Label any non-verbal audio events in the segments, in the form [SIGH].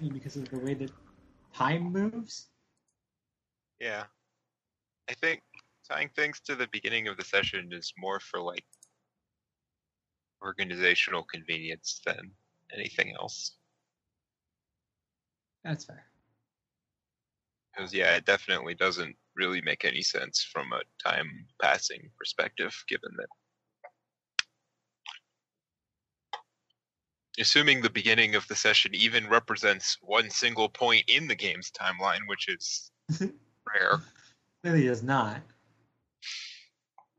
me because of the way that time moves. Yeah. I think tying things to the beginning of the session is more for like organizational convenience than anything else. That's fair. Because yeah, it definitely doesn't really make any sense from a time passing perspective, given that assuming the beginning of the session even represents one single point in the game's timeline, which is [LAUGHS] rare. Really does not.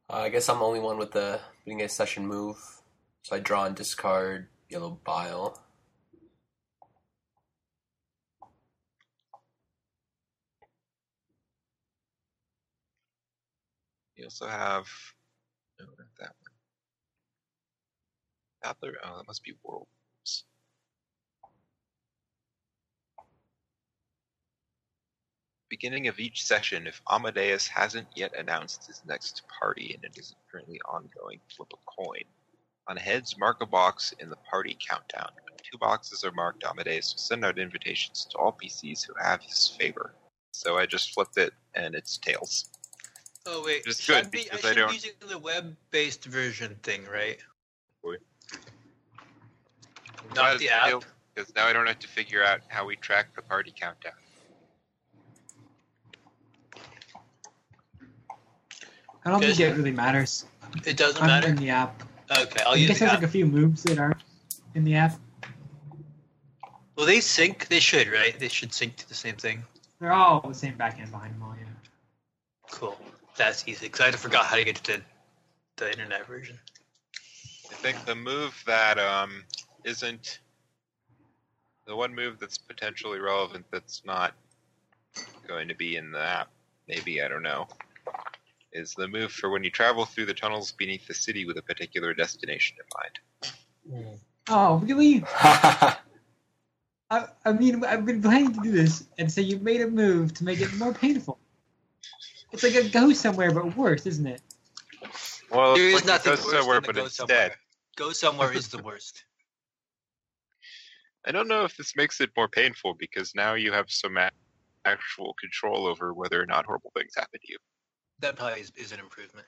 Uh, I guess I'm the only one with the beginning of session move. So I draw and discard yellow bile. You also have no, that one. Battler. Oh, that must be Worlds. Beginning of each session, if Amadeus hasn't yet announced his next party and it isn't currently ongoing, flip a coin. On heads, mark a box in the party countdown. When two boxes are marked, Amadeus will send out invitations to all PCs who have his favor. So I just flipped it, and it's tails. Oh wait, It's good I be, I because should I be don't- using the web-based version thing, right? Boy. Not the app. Because now I don't have to figure out how we track the party countdown. I don't think it really matters. It doesn't I'm matter. in the app. Okay, I'll I use guess the there's app. like a few moves that aren't in the app. Well, they sync? They should, right? They should sync to the same thing. They're all the same backend behind them all, yeah. Cool. That's easy because I forgot how to get to the, the internet version. I think the move that um isn't the one move that's potentially relevant that's not going to be in the app, maybe I don't know, is the move for when you travel through the tunnels beneath the city with a particular destination in mind. Hmm. Oh, really? [LAUGHS] I, I mean, I've been planning to do this, and so you made a move to make it more painful. It's like a go somewhere, but worse, isn't it? Well, there is like nothing worse somewhere, than but go instead, somewhere. Go somewhere is the worst. [LAUGHS] I don't know if this makes it more painful because now you have some actual control over whether or not horrible things happen to you. That probably is, is an improvement.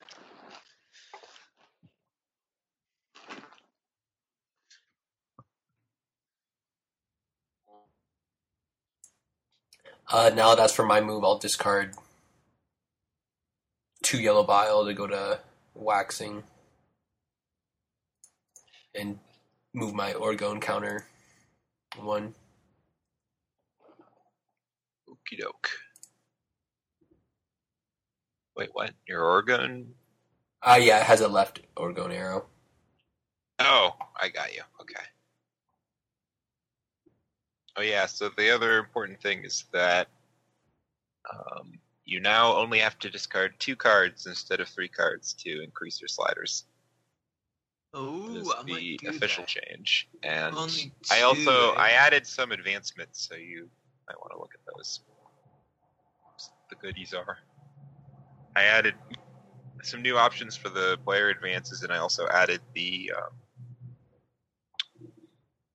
Uh, now that's for my move. I'll discard two yellow bile to go to waxing and move my orgone counter one. Okie doke. Wait, what? Your organ? Ah, yeah, it has a left orgone arrow. Oh, I got you. Okay. Oh yeah. So the other important thing is that um, you now only have to discard two cards instead of three cards to increase your sliders. Oh, Is might the do official that. change, and Only I two, also I added some advancements, so you might want to look at those. The goodies are. I added some new options for the player advances, and I also added the. Um,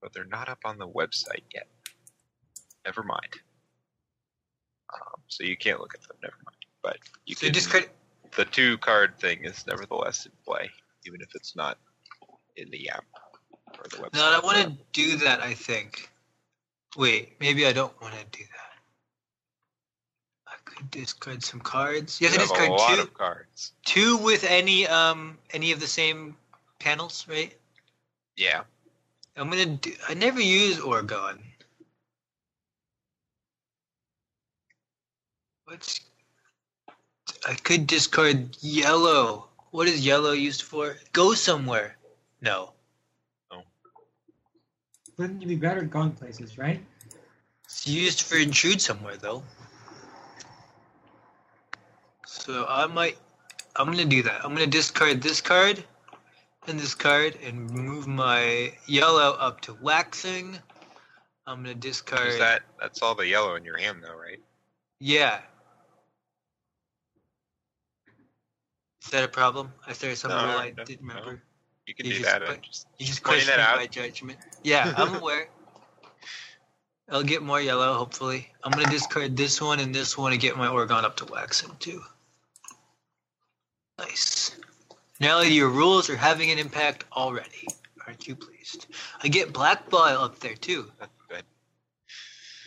but they're not up on the website yet. Never mind. Um, so you can't look at them. Never mind. But you So can. discard. the two card thing is nevertheless in play, even if it's not in the app or the website. No, I want to do that. I think. Wait, maybe I don't want to do that. I could discard some cards. You You have to have a discard lot two. of cards. Two with any um any of the same panels, right? Yeah. I'm gonna do. I never use Orgone. What's? I could discard yellow. What is yellow used for? Go somewhere. No. Wouldn't you be better at going places, right? It's used for intrude somewhere though. So I might. I'm gonna do that. I'm gonna discard this card and this card and move my yellow up to waxing. I'm gonna discard. Is that that's all the yellow in your hand though, right? Yeah. Is that a problem? Is there something No, I no, didn't no. remember? You can You do just that. Uh, put- I'm just You just pointing that questioning out. my judgment. Yeah, I'm [LAUGHS] aware. I'll get more yellow, hopefully. I'm gonna discard this one and this one to get my orgone up to waxing too. Nice. Now your rules are having an impact already. Aren't you pleased? I get black bile up there too. That's [LAUGHS] good.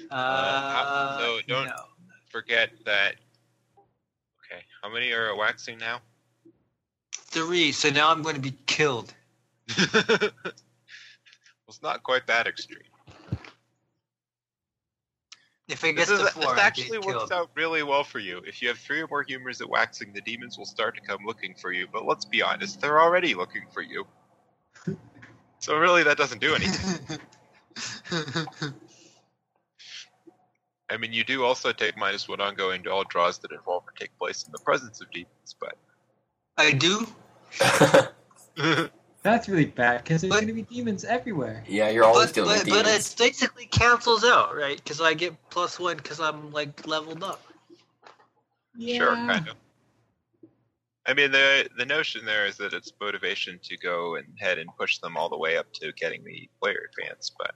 Uh, no, don't- no. Forget that. Okay, how many are waxing now? Three, so now I'm going to be killed. [LAUGHS] well, it's not quite that extreme. If I This, is, to this four, I actually get works out really well for you. If you have three or more humors at waxing, the demons will start to come looking for you. But let's be honest, they're already looking for you. [LAUGHS] So really, that doesn't do anything. [LAUGHS] I mean, you do also take minus one ongoing to all draws that involve or take place in the presence of demons, but I do. [LAUGHS] That's really bad because there's going to be demons everywhere. yeah, you're always But, dealing but, with but it basically cancels out, right? Because I get plus one because I'm like leveled up. Sure, kind of. I mean, the the notion there is that it's motivation to go and head and push them all the way up to getting the player advance, but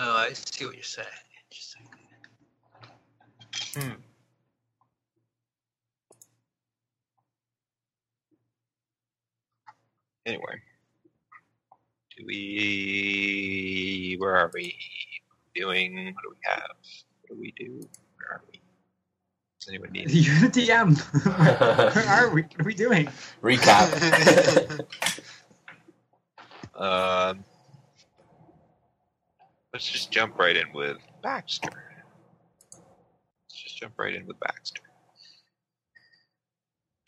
Oh, I see what you're saying. Interesting. Hmm. Anyway. Do we? Where are we? Doing? What do we have? What do we do? Where are we? Does anyone need? [LAUGHS] You're the DM. where, where [LAUGHS] are we? What are we doing? Recap. [LAUGHS] Um, let's just jump right in with Baxter. Let's just jump right in with Baxter.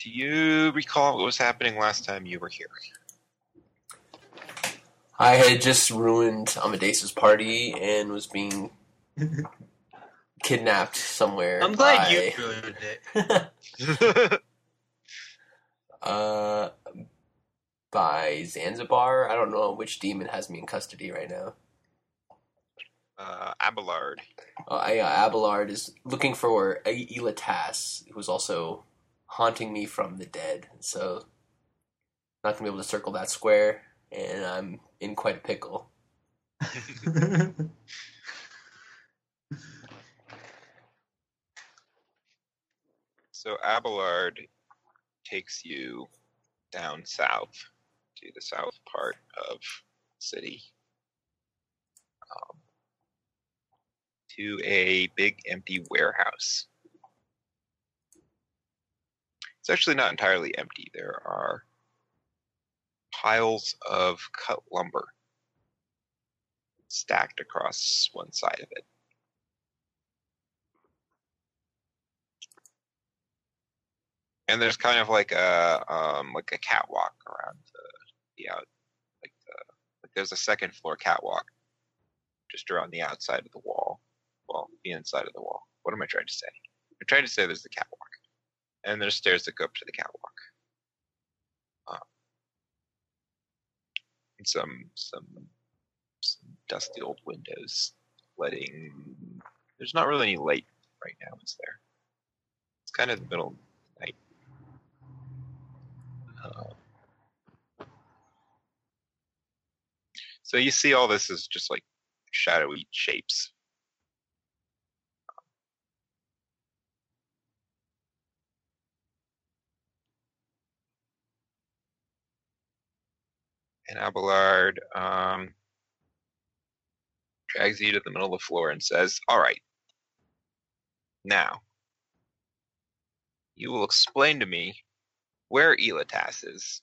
Do you recall what was happening last time you were here? I had just ruined Amadeus's party and was being [LAUGHS] kidnapped somewhere. I'm glad by, you ruined it. [LAUGHS] uh, by Zanzibar. I don't know which demon has me in custody right now. uh, Abelard. Uh, I, uh, Abelard is looking for a Elatas, who's also haunting me from the dead. So, not gonna be able to circle that square, and I'm in quite a pickle. [LAUGHS] So Abelard takes you down south to the south part of city um, to a big empty warehouse. It's actually not entirely empty. There are piles of cut lumber stacked across one side of it. and there's kind of like a um like a catwalk around the, the out like the like there's a second floor catwalk just around the outside of the wall. Well the inside of the wall. What am i trying to say? I'm trying to say there's the catwalk. And there's stairs that go up to the catwalk um, and some some some dusty old windows letting there's not really any light right now is there? It's kind of the middle of the night. Um, so you see all this is just like shadowy shapes. And Abelard um, drags you to the middle of the floor and says, All right, now you will explain to me where Elatas is,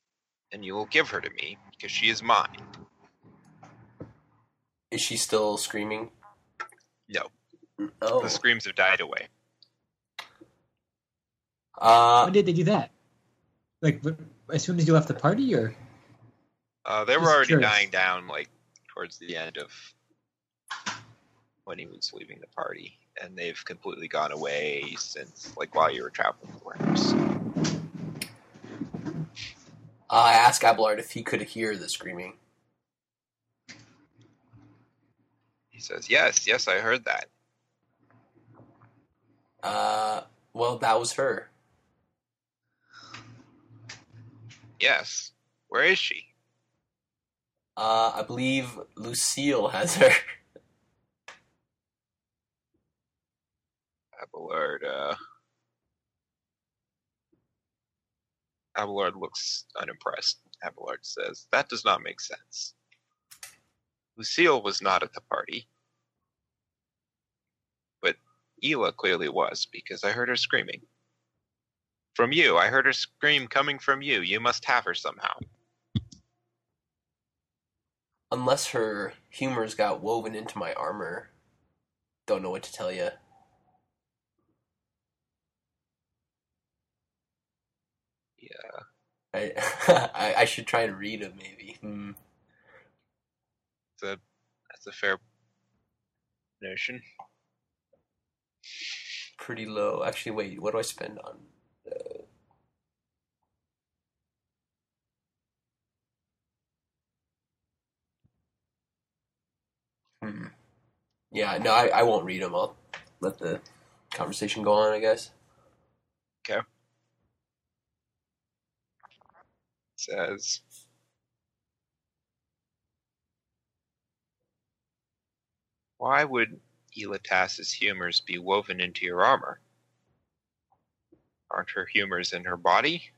and you will give her to me because she is mine. Is she still screaming? No, Oh. the screams have died away. Uh, when did they do that? Like as soon as you left the party, or Uh, they were already curious. dying down, like towards the end of when he was leaving the party, and they've completely gone away since, like, while you were traveling the warehouse. I asked Abelard if he could hear the screaming. He says, "Yes, yes, I heard that. Uh, well, that was her. Yes, where is she? Uh, I believe Lucille has her. [LAUGHS] Abelard, uh, Abelard looks unimpressed. Abelard says, That does not make sense. Lucille was not at the party. But Ela clearly was, because I heard her screaming. From you. I heard her scream coming from you. You must have her somehow. Unless her humors got woven into my armor, don't know what to tell you. Yeah. I, [LAUGHS] I I should try and read them maybe. Hmm. It's a, that's a fair notion. Pretty low. Actually, wait. What do I spend on? Uh, hmm. Yeah. No, I, I won't read them. I'll let the conversation go on. I guess. Okay. Says Why would Elatas's humors be woven into your armor? Aren't her humors in her body?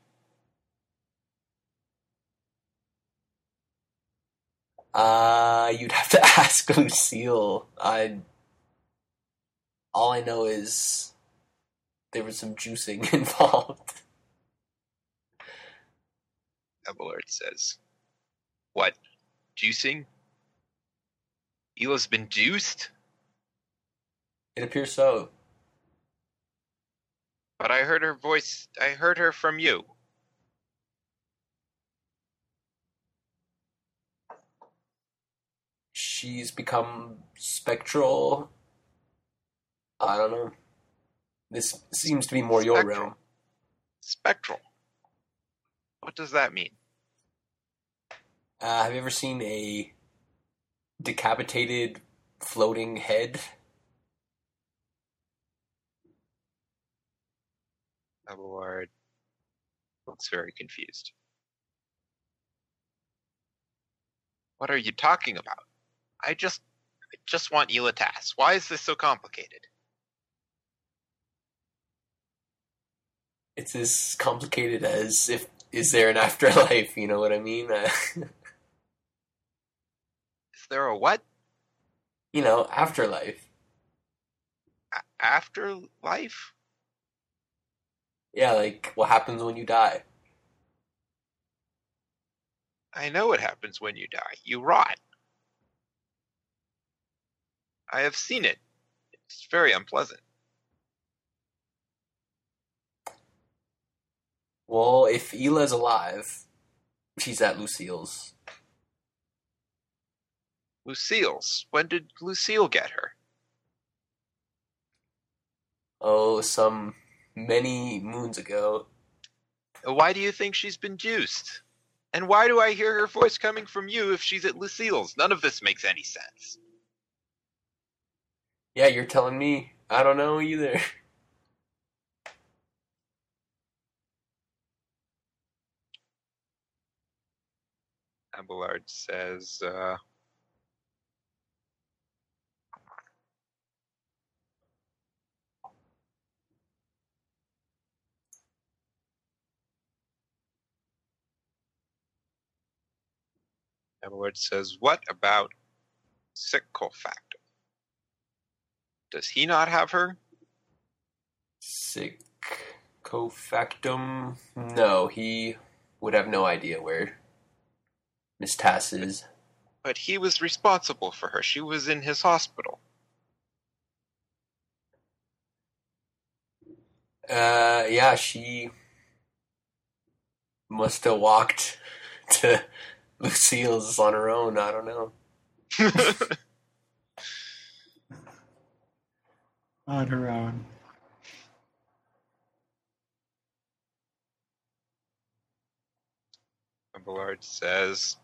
Uh, you'd have to [LAUGHS] ask Lucille. I. All I know is there was some juicing [LAUGHS] involved. Abelard says. What? Juicing? Ela's been juiced? It appears so. But I heard her voice. I heard her from you. She's become spectral. I don't know. This seems to be more your realm. Spectral. What does that mean? Uh, have you ever seen a decapitated floating head? Abelard looks very confused. What are you talking about? I just I just want Elatas. Why is this so complicated? It's as complicated as if is there an [LAUGHS] afterlife? You know what I mean? Uh, [LAUGHS] Is there a what? you know, afterlife. A- afterlife? Yeah, like what happens when you die. I know what happens when you die. You rot. I have seen it. It's very unpleasant. Well, if Ela's alive, she's at Lucille's. Lucille's. When did Lucille get her? Oh, some many moons ago. Uh, why do you think she's been juiced? And why do I hear her voice coming from you if she's at Lucille's? None of this makes any sense. Yeah, you're telling me. I don't know either. [LAUGHS] Abelard says, uh, Abelard says, What about Sycophactum? Does he not have her? Sick cofactum. No, he would have no idea where Miss Tass is. But he was responsible for her. She was in his hospital. Uh, yeah, she must have walked [LAUGHS] to Lucille's on her own. I don't know. [LAUGHS] on her own. Abelard says,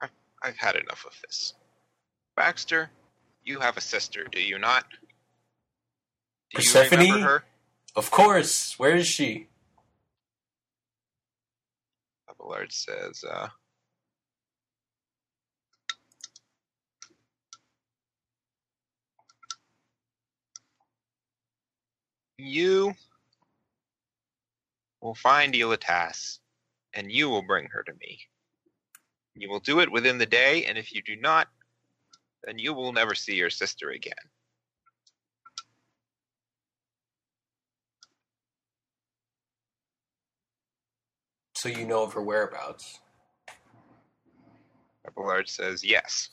"I- I've had enough of this. Baxter, you have a sister, do you not? Do you Persephone? remember her? Of course. Where is she? Lord says, uh, You will find Elatas, and you will bring her to me. You will do it within the day, and if you do not, then you will never see your sister again. So you know of her whereabouts. Abelard says yes.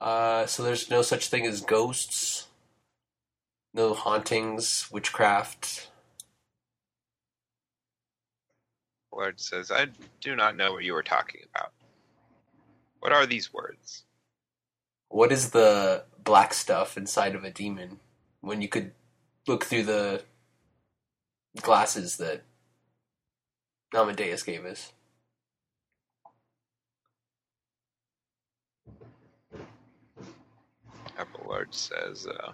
Uh, so there's no such thing as ghosts, no hauntings, witchcraft. Abelard says, I do not know what you are talking about. What are these words? What is the black stuff inside of a demon when you could look through the glasses that Amadeus gave us? Abelard says, uh,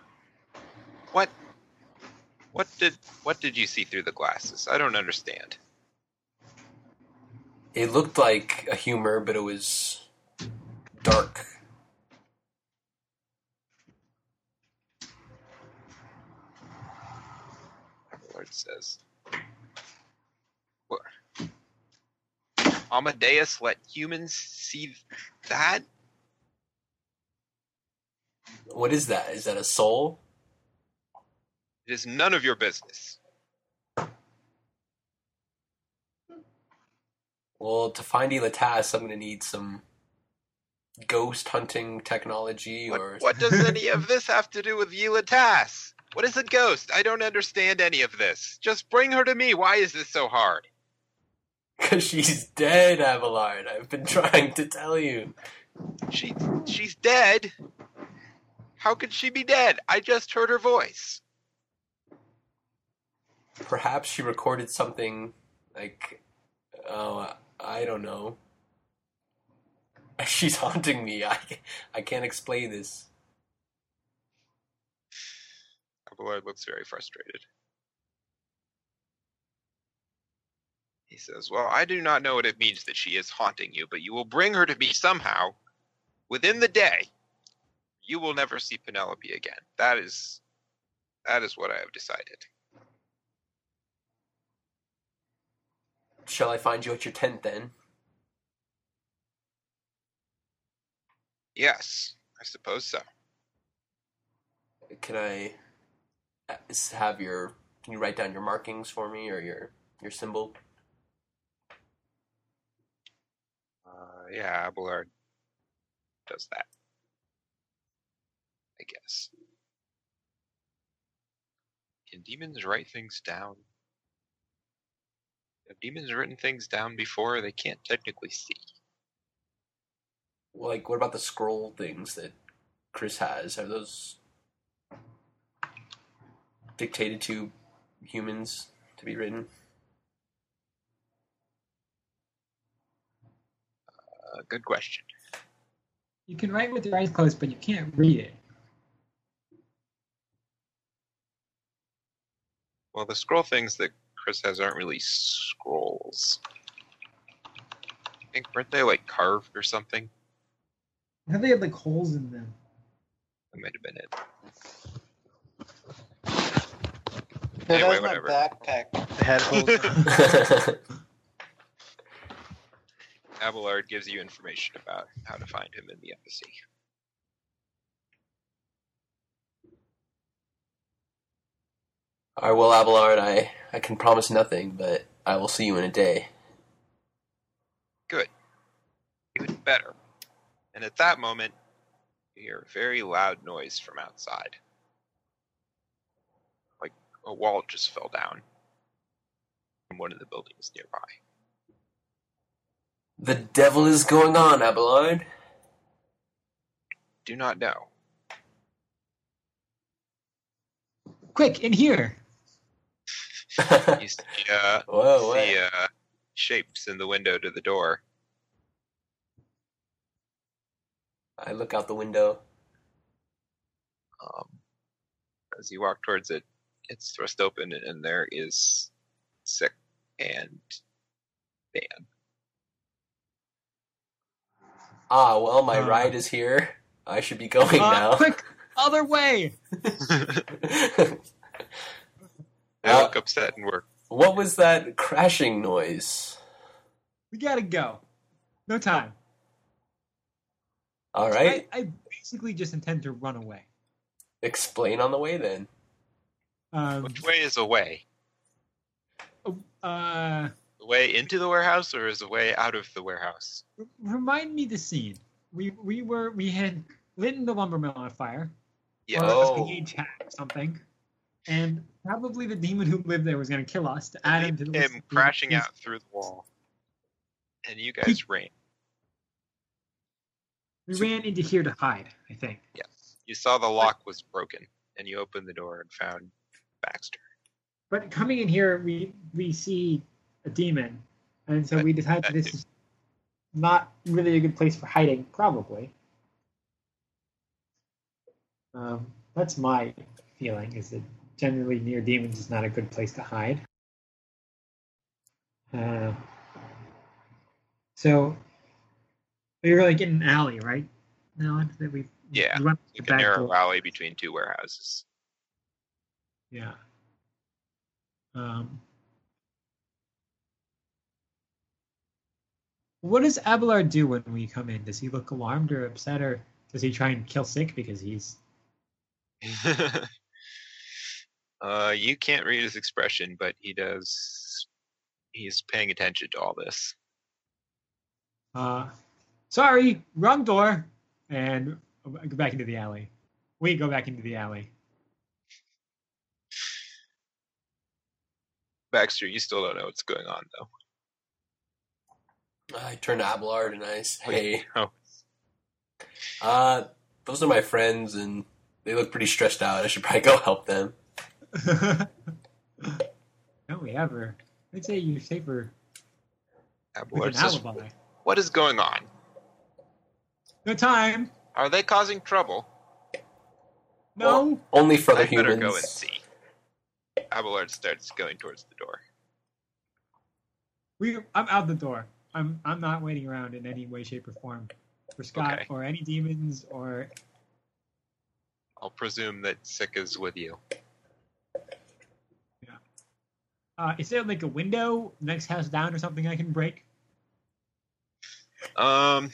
"What? What did what did you see through the glasses? I don't understand." It looked like a humor, but it was dark. Abelard says, "What? Amadeus let humans see that? What is that? Is that a soul? It is none of your business." Well, to find Elatas, I'm going to need some ghost hunting technology or What, what does [LAUGHS] any of this have to do with Elatas? What is a ghost? I don't understand any of this. Just bring her to me. Why is this so hard? [LAUGHS] Because she's dead, Abelard. I've been trying to tell you. She she's dead. How could she be dead? I just heard her voice. Perhaps she recorded something like, oh, I don't know. [LAUGHS] She's haunting me. I, I can't explain this. Abelard looks very frustrated. He says, Well, I do not know what it means that she is haunting you, but you will bring her to me somehow within the day. You will never see Penelope again. That is that is what I have decided. Shall I find you at your tent then? Yes, I suppose so. Can I uh, have your? Can you write down your markings for me or your your symbol? Uh, yeah, Abelard does that. I guess. Can demons write things down? Have demons written things down before? They can't technically see. Like, what about the scroll things that Chris has? Are those dictated to humans to be written? Uh, good question. You can write with your eyes closed, but you can't read it. Well, the scroll things that Chris has aren't really scrolls. I think weren't they like carved or something? I think they had like holes in them. That might have been it. Yeah, Anyway, that was whatever. my backpack. It had holes. [LAUGHS] Abelard gives you information about how to find him in the embassy. Alright, well, Abelard, I, I can promise nothing, but I will see you in a day. Good. Even better. And at that moment, you hear a very loud noise from outside. Like a wall just fell down from one of the buildings nearby. The devil is going on, Abelard. Do not know. Quick, in here! [LAUGHS] You see, uh, [LAUGHS] Whoa, see uh, shapes in the window to the door. I look out the window. Um, as you walk towards it, it's thrust open, and there is Sick and Dan. Ah, well, my Uh. ride is here. I should be going Uh, now. quick, other [LAUGHS] way. They Uh, look upset and work. what was that crashing noise? We gotta go. No time. All right, I, I basically just intend to run away. explain on the way then. Um, Which way is away? uh, The way into the warehouse or is the way out of the warehouse? remind me the scene. We we were we had lit the lumber mill on fire. Yeah. Or Oh. a page hat or something. And probably the demon who lived there was going to kill us to add him to the list him crashing out through the wall. And you guys ran. We ran into here to hide, I think. Yes. You saw the lock was broken, and you opened the door and found Baxter. But coming in here, we we see a demon, and so we decided that this is not really a good place for hiding. Probably. Um, that's my feeling. Is that generally near demons is not a good place to hide. Uh, so were like in an alley, right? No, that we Yeah, we went to the Like a back narrow door. alley between two warehouses. Yeah. Um, what does Abelard do when we come in? Does he look alarmed or upset, or does he try and kill Sick because he's? [LAUGHS] uh, you can't read his expression, but he does. He's paying attention to all this. Uh, sorry, wrong door, and go back into the alley. We go back into the alley. Baxter, you still don't know what's going on, though. I turn to Abelard and I say, "Hey, Oh, uh, those are my friends, and they look pretty stressed out. I should probably go help them." [LAUGHS] Don't we ever? I'd say you're safer with an says, alibi. "What is going on? No time. Are they causing trouble? No. Only for other I better go and see." Abelard starts going towards the door. We, I'm out the door. I'm I'm not waiting around in any way, shape, or form for Scott Okay. or any demons or I'll presume that Sick is with you. Uh, is there like a window next house down or something I can break? Um,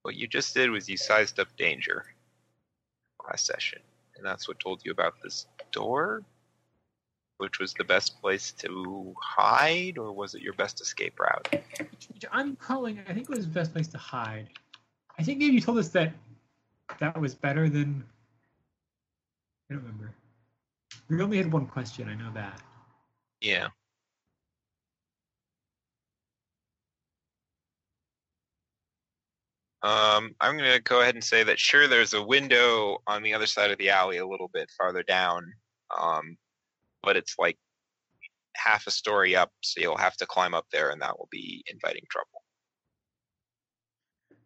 what you just did was you sized up danger last session, and that's what told you about this door, which was the best place to hide, or was it your best escape route? Which, I'm calling. I think it was the best place to hide. I think maybe you told us that that was better than. I don't remember. We only had one question. I know that. Yeah. Um, I'm going to go ahead and say that sure, there's a window on the other side of the alley a little bit farther down, um, but it's like half a story up, so you'll have to climb up there, and that will be inviting trouble.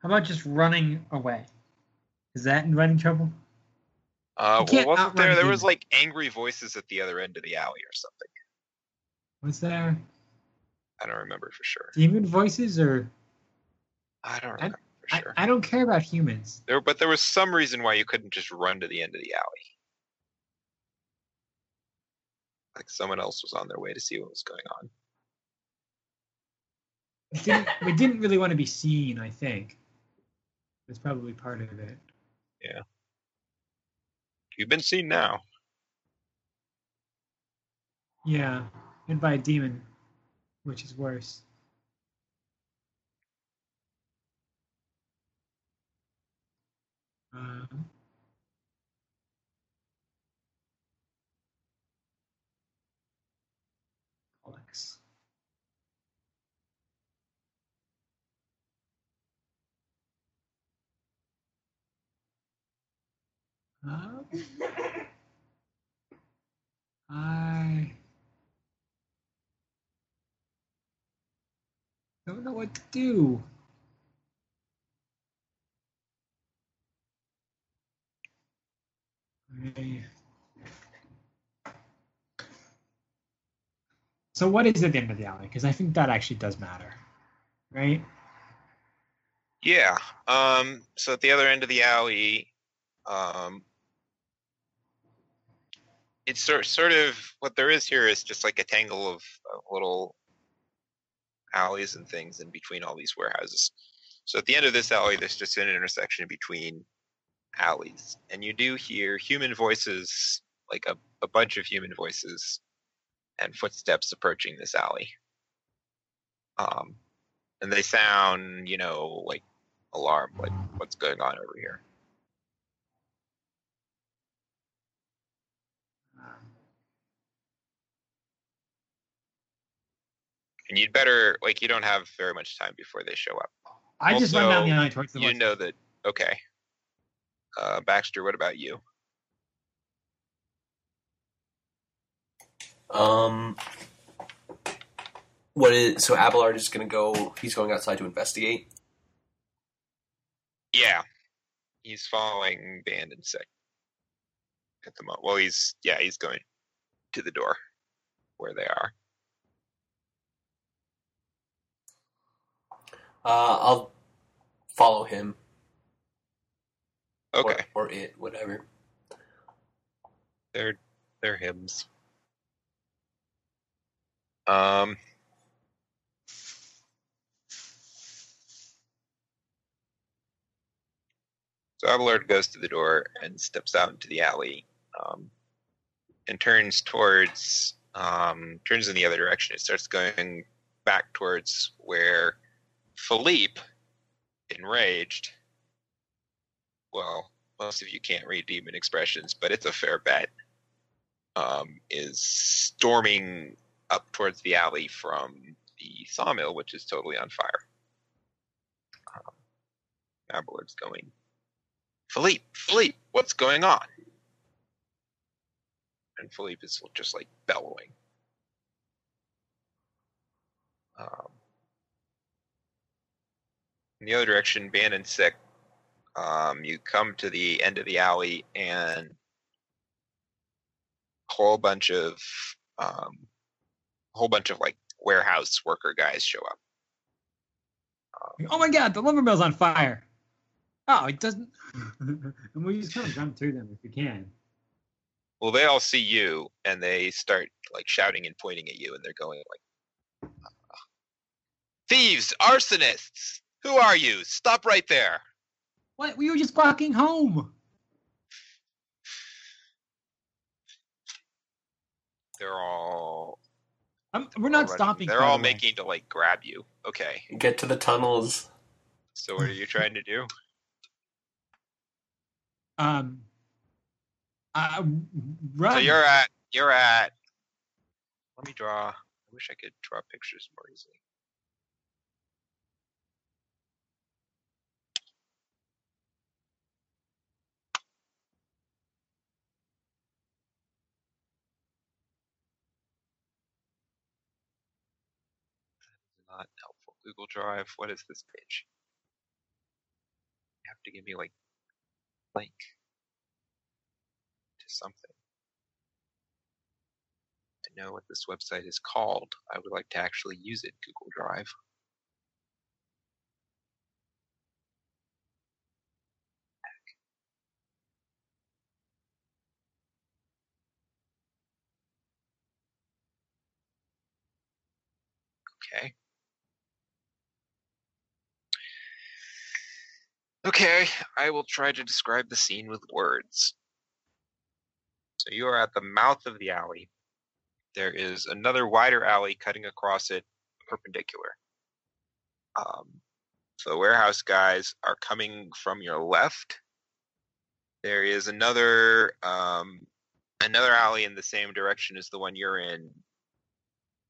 How about just running away? Is that inviting trouble? Uh, well, wasn't there? There was like angry voices at the other end of the alley or something. Was there I don't remember for sure. demon voices or? I don't I- remember for sure. I don't care about humans. There, but there was some reason why you couldn't just run to the end of the alley. Like someone else was on their way to see what was going on. We didn't, we didn't really want to be seen. I think that's probably part of it. You've been seen now. Yeah, and by a demon, which is worse. Um, I don't know what to do. So what is at the end of the alley? Because I think that actually does matter, right? Yeah. Um, so at the other end of the alley, um, it's sort sort of what there is here is just like a tangle of, of little alleys and things in between all these warehouses. So at the end of this alley, there's just an intersection between alleys, and you do hear human voices, like a, a bunch of human voices, and footsteps approaching this alley. Um, and they sound, you know, like alarm, like what's going on over here. And you'd better, like, you don't have very much time before they show up. I just run down the Also, alley towards the You know that, okay. Uh, Baxter, what about you? Um, what is so Abelard is going to go? He's going outside to investigate. Yeah, he's following Band and Sick at the moment. Well, he's yeah, he's going to the door where they are. Uh, I'll follow him. or- Okay, Or, it, whatever. they're they're hymns. Um. So Abelard goes to the door and steps out into the alley, um, and turns towards um, turns in the other direction. It starts going back towards where Philippe, enraged. Well, most of you can't read demon expressions, but it's a fair bet. Um, is storming up towards the alley from the sawmill, which is totally on fire. Um, going, Philippe, Philippe, what's going on? And Philippe is just like bellowing. Um, in the other direction, Ban and Sick, um, you come to the end of the alley and a whole bunch of um, a whole bunch of like warehouse worker guys show up. Oh my god, the lumber mill's on fire. Oh, it doesn't. [LAUGHS] and we just kind of jump through them if we can. Well, they all see you and they start like shouting and pointing at you, and they're going like, "Thieves! Arsonists! Who are you? Stop right there!" What? We were just walking home. They're all I'm, we're not all stopping. They're all the making to like grab you. Okay, Get to the tunnels. so what are you trying to do? Um. Uh, run. So you're at you're at. Let me draw. I wish I could draw pictures more easily. That is not helpful. Google Drive. What is this page? You have to give me like link to something. I know what this website is called. I would like to actually use it, Google Drive. Okay. Okay, I will try to describe the scene with words. So you are at the mouth of the alley. There is another wider alley cutting across it perpendicular. Um, so the warehouse guys are coming from your left. There is another um, another alley in the same direction as the one you're in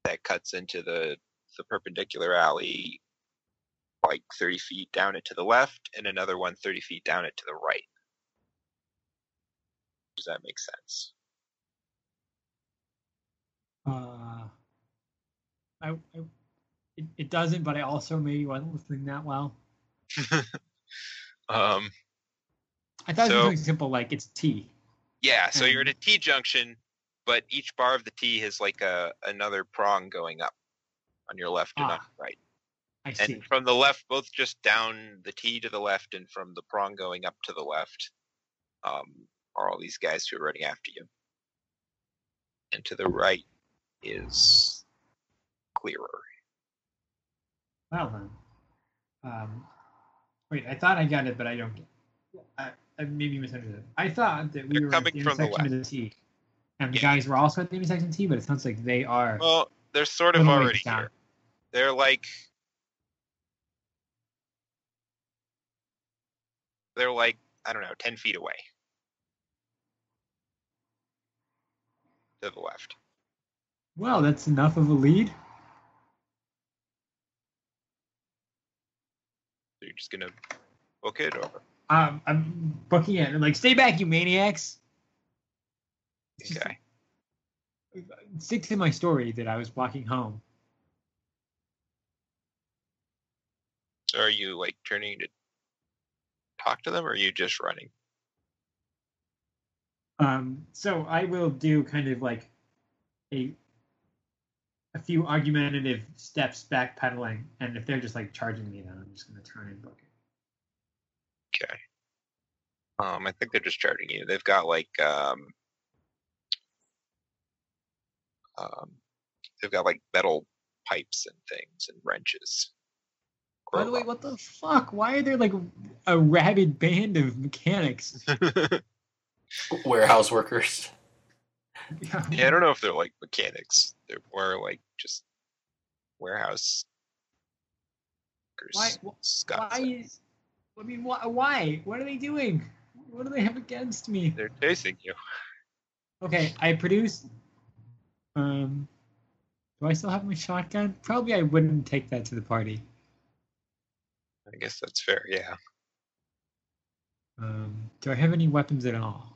that cuts into the the perpendicular alley like 30 feet down it to the left and another one 30 feet down it to the right. Does that make sense? Uh, I, I it, it doesn't, but I also maybe wasn't listening that well. [LAUGHS] um, I thought it was something simple like it's T. yeah, so you're at a Um, junction but each bar of the T has like a another prong going up on your left and on Ah. your right. I see. And from the left, both just down the T to the left, and from the prong going up to the left, um, are all these guys who are running after you. And to the right is clearer. Well then. Um, wait, I thought I got it, but I don't. I, I maybe misunderstood. I thought that we They're were coming at the from the intersection of the T, and the Yeah. guys were also at the intersection T, but it sounds like they are. Well, they're sort of already here. They're like they're like I don't know, ten feet away to the left. Well, that's enough of a lead. So you're just gonna book it, or Um, I'm booking it. I'm like, stay back, you maniacs. okay. Stick to my story that I was walking home. So are you like turning to talk to them, or are you just running? Um, so I will do kind of like a a few argumentative steps backpedaling, and if they're just like charging me, then I'm just gonna turn and book it. Okay. Um, I think they're just charging you. They've got like um, um, they've got like metal pipes and things and wrenches. By the way, what the fuck? Why are there like a rabid band of mechanics? [LAUGHS] Warehouse workers. yeah, I don't know if they're like mechanics. They're more like just warehouse. workers, Why? wh- Scott Why? said. Is, I mean, why? Why? What are they doing? What do they have against me? They're chasing you. Okay, I produced. Um, do I still have my shotgun? Probably I wouldn't take that to the party. I guess that's fair. Yeah. Um, do I have any weapons at all?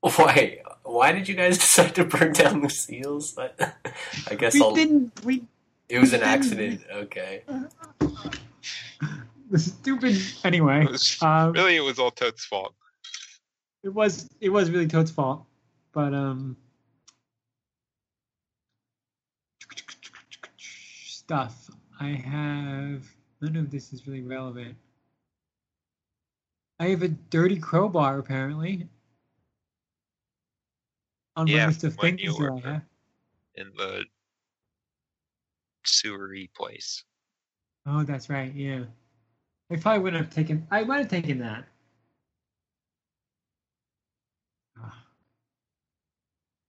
[LAUGHS] Why? Why did you guys [LAUGHS] decide to burn down the seals? I, [LAUGHS] I guess we I'll, didn't. We it was an didn't- accident. Okay. the stupid. Anyway, It was, um, really, it was all Toad's fault. it was it was really Toad's fault, but um, stuff. I have none of this is really relevant. I have a dirty crowbar apparently. On Yeah, my list of things you that were- I have. in the sewery place. Oh, that's right. Yeah, I probably wouldn't have taken. I might have taken that.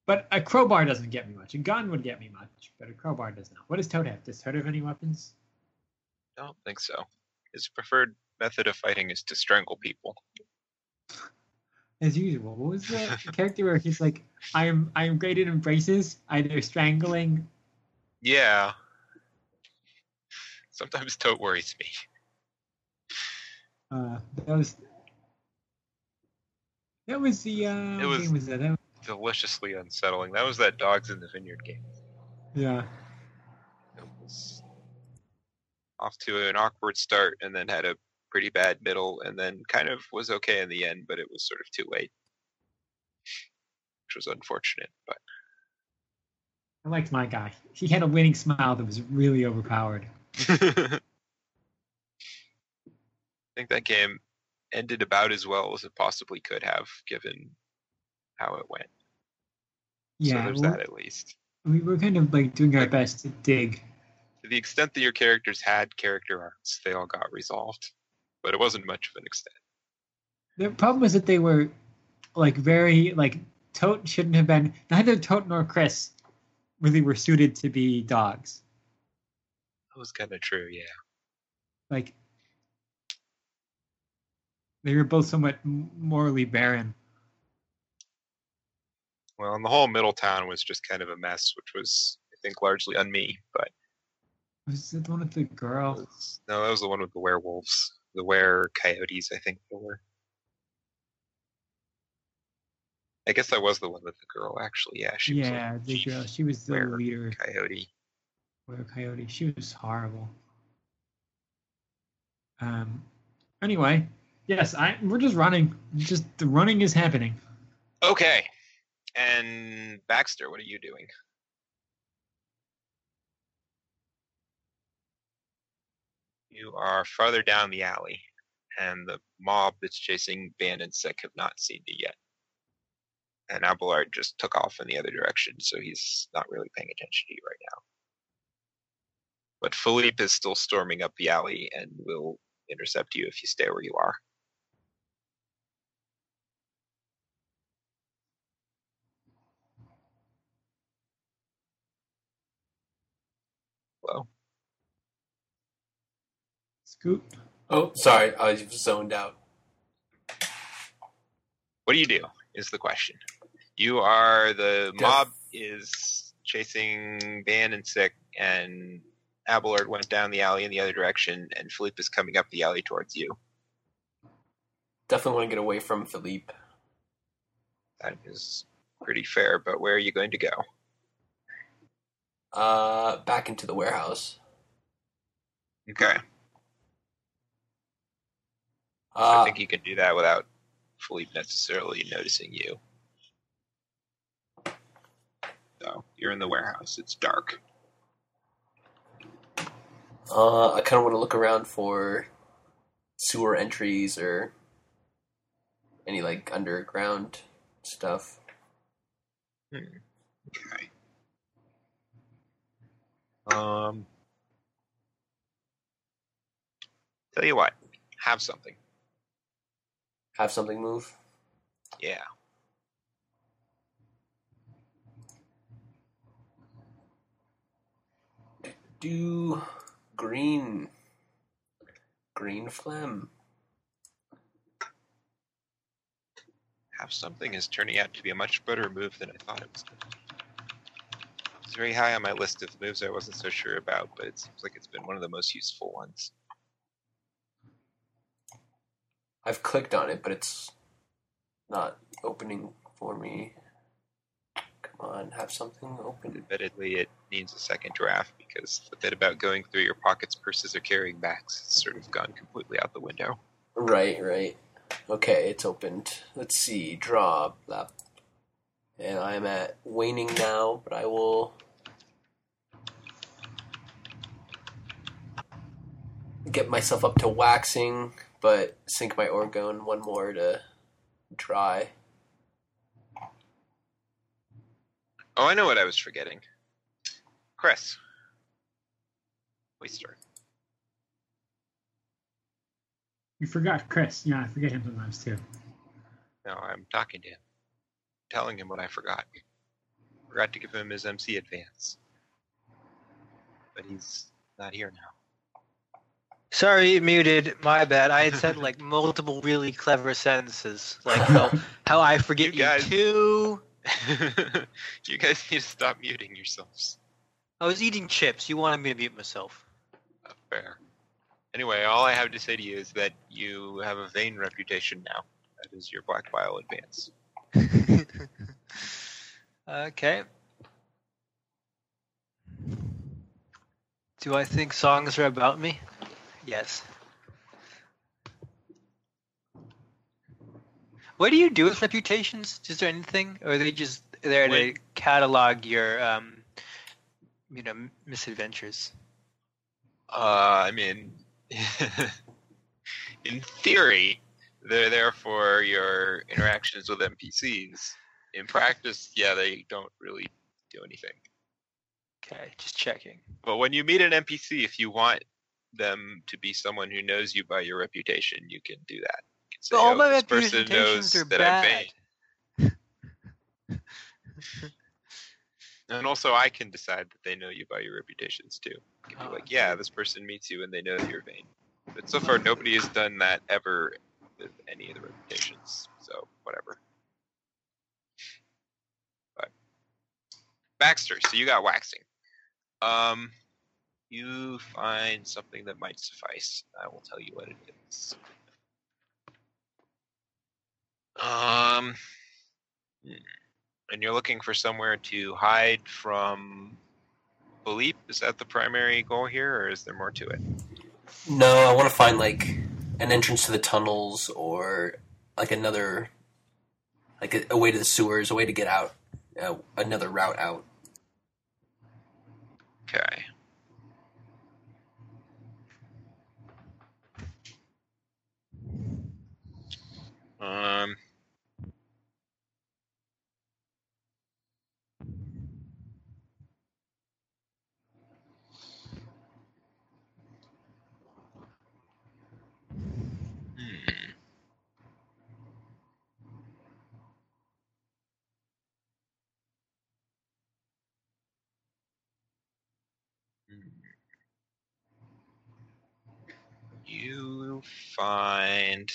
But a crowbar doesn't get me much. A gun would get me much, but a crowbar does not. What does Toad have? Does Toad have any weapons? I don't think so. His preferred method of fighting is to strangle people. As usual. What was the [LAUGHS] character where he's like, "I am, I am great at embraces, either strangling." Yeah. Sometimes Toad worries me. Uh, that was. That was the. Uh, It was- game was that? That was- Deliciously unsettling. That was that Dogs in the Vineyard game. yeah. It was off to an awkward start and then had a pretty bad middle and then kind of was okay in the end, but it was sort of too late. Which was unfortunate, but I liked my guy. He had a winning smile that was really overpowered. [LAUGHS] I think that game ended about as well as it possibly could have, given how it went. so Yeah, there's that at least. we were kind of like doing our best to dig. To the extent that your characters had character arcs, they all got resolved, but it wasn't much of an extent. The problem was that they were like very like Toad shouldn't have been neither Toad nor Chris really were suited to be dogs. That was kind of true, yeah. Like they were both somewhat morally barren. Well, and the whole Middletown was just kind of a mess, which was, I think, largely on me. But Was it the one with the it girl? no, that was the one with the werewolves, the were coyotes, I think they were. I guess that was the one with the girl, actually. Yeah, she was yeah, like the girl. She was the were leader. coyote. Were coyote. She was horrible. Um. Anyway, yes, I we're just running. Just the running is happening. Okay. And Baxter, what are you doing? You are farther down the alley, and the mob that's chasing and Sick have not seen you yet. And Abelard just took off in the other direction, so he's not really paying attention to you right now. But Philippe is still storming up the alley and will intercept you if you stay where you are. Hello? Scoot. Oh, sorry, I was zoned out. What do you do? Is the question. You are the Def- mob is chasing Van and Sick, and Abelard went down the alley in the other direction, and Philippe is coming up the alley towards you. Definitely want to get away from Philippe. That is pretty fair, but where are you going to go? Uh, back into the warehouse. Okay. So Uh, I think you can do that without Philippe necessarily noticing you. So you're in the warehouse. It's dark. uh, I kind of want to look around for sewer entries or any like underground stuff. Okay. Um. Tell you what, have something. Have something move. Yeah. Do green, green phlegm. Have something is turning out to be a much better move than I thought it was going to be. Very high on my list of moves I wasn't so sure about, but it seems like it's been one of the most useful ones. I've clicked on it, but it's not opening for me. Come on, have something open. Admittedly, it needs a second draft because the bit about going through your pockets, purses, or carrying bags has sort of gone completely out the window. Right, right. Okay, it's opened. Let's see. Draw. Blah. And I'm at waning now, but I will. Get myself up to waxing, but sink my orgone one more to dry. Oh, I know what I was forgetting. Chris. Oyster. You forgot Chris. Yeah, I forget him sometimes too. No, I'm talking to him. Telling him what I forgot. Forgot to give him his MC advance. But he's not here now. Sorry, muted. My bad. I had said like [LAUGHS] multiple really clever sentences, like [LAUGHS] how, how I forget You you, guys- too. [LAUGHS] you guys need to stop muting yourselves. I was eating chips. You wanted me to mute myself. Uh, fair. Anyway, all I have to say to you is that you have a vain reputation now. That is your black bile advance. okay. Do I think songs are about me? Yes. What do you do with reputations? Is there anything, or are they just there to catalog your, um, you know, misadventures? Uh, I mean, [LAUGHS] in theory, they're there for your interactions with NPCs. In practice, yeah, they don't really do anything. Okay, just checking. But when you meet an NPC, if you want them to be someone who knows you by your reputation, you can do that. Can say, But all "Oh, my this person knows reputations are that I'm bad. vain. And also, I can decide that they know you by your reputations too. I can be Oh, like, yeah, this person meets you and they know that you're vain. But so far, nobody has done that ever with any of the reputations. So whatever. But Baxter, so you got waxing. Um, you find something that might suffice. I will tell you what it is. Um, hmm. and you're looking for somewhere to hide from Philippe. Is that the primary goal here, or is there more to it? No, I want to find like an entrance to the tunnels or like another, like a, a way to the sewers, a way to get out uh, another route out. Okay. Um. Hmm. You find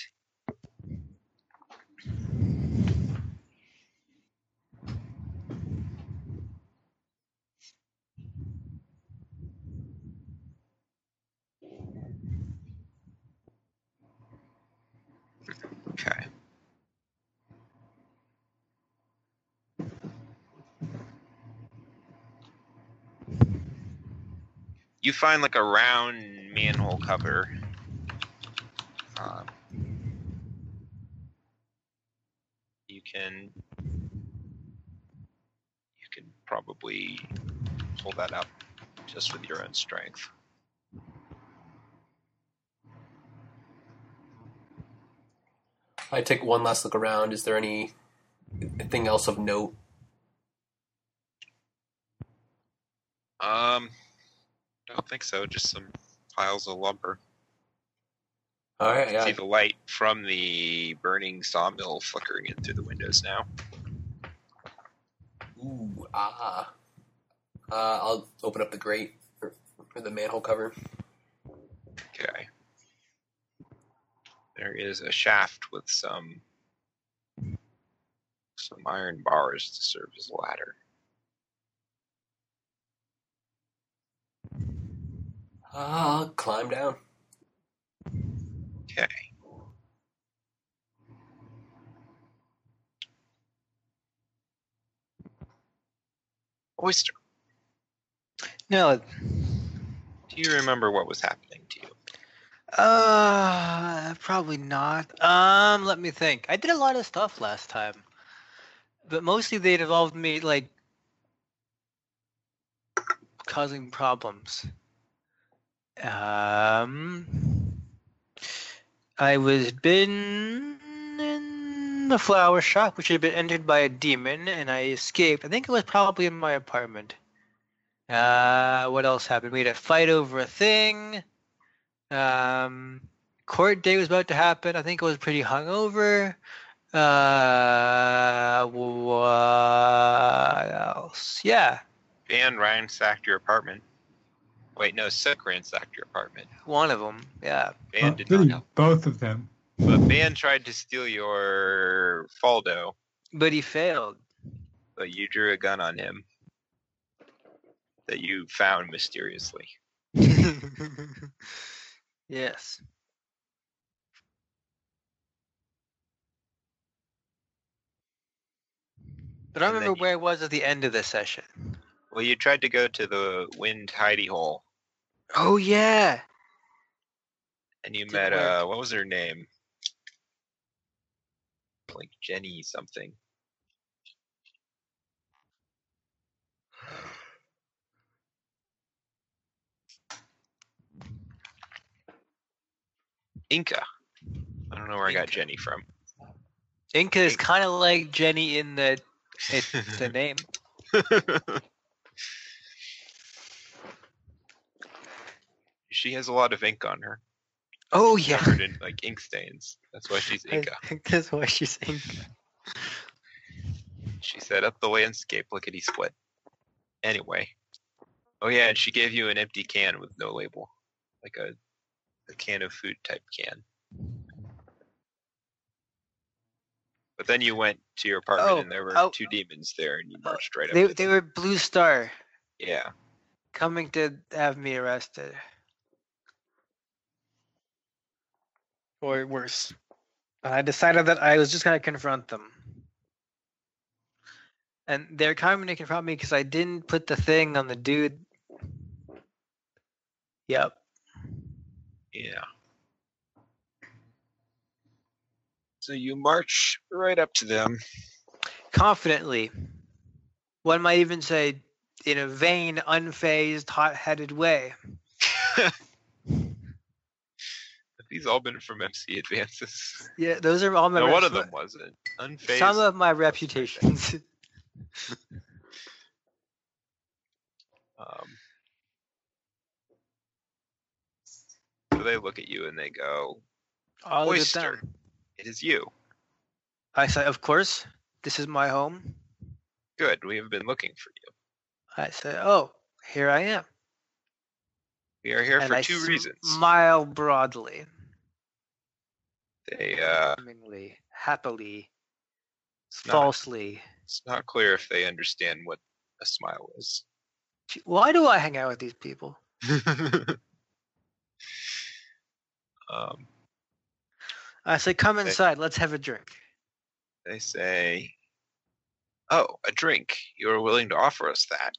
Okay. You find like a round manhole cover. Um, you can you can probably pull that up just with your own strength. I take one last look around. Is there anything else of note? Um, I don't think so. Just some piles of lumber. All right, yeah. see the light from the burning sawmill flickering in through the windows now. Ooh, ah. Uh, I'll open up the grate for, for the manhole cover. Okay. There is a shaft with some some iron bars to serve as a ladder. I'll climb down. Okay. Oyster, No, do you remember what was happening to you? uh, probably not. Um, let me think. I did a lot of stuff last time, but mostly they involved me like causing problems. Um, I was been in the flower shop, which had been entered by a demon, and I escaped. I think it was probably in my apartment. Uh, what else happened? We had a fight over a thing. Um, court day was about to happen. I think I was pretty hungover. Uh, what else? Yeah, Van ransacked your apartment. Wait, no, Sook ransacked your apartment. one of them. Yeah. Van did really, not. both of them. But Van tried to steal your Faldo, But he failed. but you drew a gun on him that you found mysteriously. [LAUGHS] yes. But I And then remember you- where I was at the end of the session. Well, you tried to go to the wind hidey hole, Oh yeah. and you Didn't met uh, what was her name? Like Jenny something. Inca. I don't know where I got Jenny from. Inca is kind of like Jenny in the it, the [LAUGHS] name. [LAUGHS] she has a lot of ink on her. Oh yeah. Covered in like ink stains. That's why she's I Inca. think that's why she's Inca. She set up the landscape lickety split. Anyway. Oh yeah, and she gave you an empty can with no label. Like a a can of food type can. But then you went to your apartment Oh, and there were oh. two demons there and you oh, marched right up. They they were Blue Star Yeah. coming to have me arrested. Or worse. I decided that I was just gonna confront them. And they're coming to confront me because I didn't put the thing on the dude. Yep. Yeah. So you march right up to them. Confidently. One might even say, in a vain, unfazed, hot-headed way. [LAUGHS] These all been from MC advances? [LAUGHS] Yeah, those are all my. No, one of them wasn't. Unfazed. Some of my reputations. [LAUGHS] Um, so they look at you and they go, Oyster. "It is you. I say, of course, this is my home. Good. We have been looking for you. I say, oh, here I am. We are here and for I two reasons." Smile broadly, They uh, charmingly, happily, it's not, falsely. it's not clear if they understand what a smile is. Gee, Why do I hang out with these people? [LAUGHS] um, I say, come Hey. inside. Let's have a drink. they say, "Oh, a drink. You are willing to offer us that?"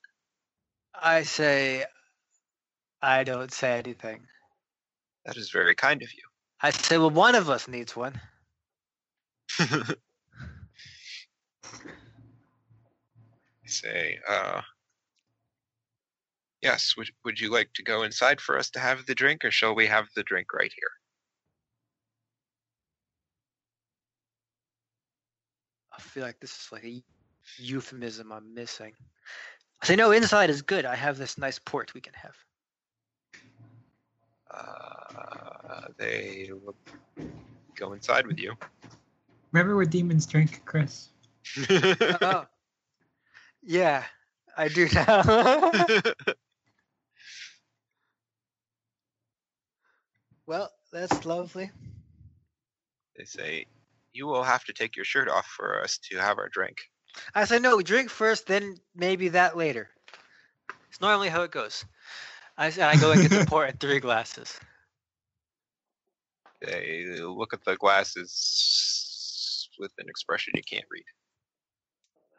I say, I don't say anything. That is very kind of you. I say, well, one of us needs one. I [LAUGHS] say, uh, yes, would, would you like to go inside for us to have the drink, or shall we have the drink right here? I feel like this is like a euphemism I'm missing. I say, no, inside is good. I have this nice port we can have. Uh, they will go inside with you. Remember what demons drink, Chris? [LAUGHS] oh. Yeah, I do now. [LAUGHS] well, that's lovely. they say, you will have to take your shirt off for us to have our drink. I say, no, we drink first, then maybe that later. It's normally how it goes. I, and I go and get the port in three glasses. [LAUGHS] They look at the glasses with an expression you can't read.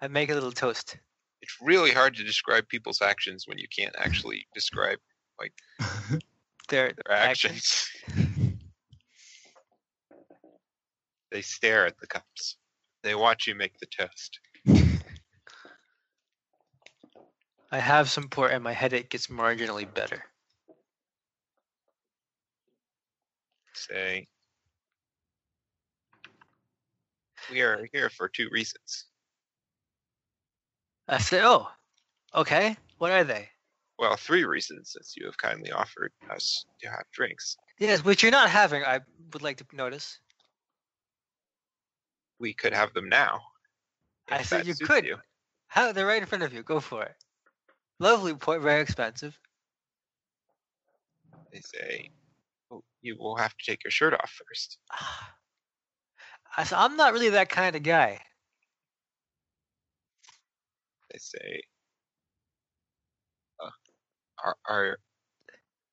I make a little toast. It's really hard to describe people's actions when you can't actually describe like [LAUGHS] their actions. [LAUGHS] they stare at the cups. They watch you make the toast. I have some port, and my headache gets marginally better. Say, we are here for two reasons. I say, oh, okay. What are they? Well, three reasons, since you have kindly offered us to have drinks. Yes, which you're not having. I would like to notice. We could have them now. I said you could. you. How? They're right in front of you. Go for it. Lovely port, very expensive. They say, well, you will have to take your shirt off first. [SIGHS] I said, I'm not really that kind of guy. They say, uh, are, are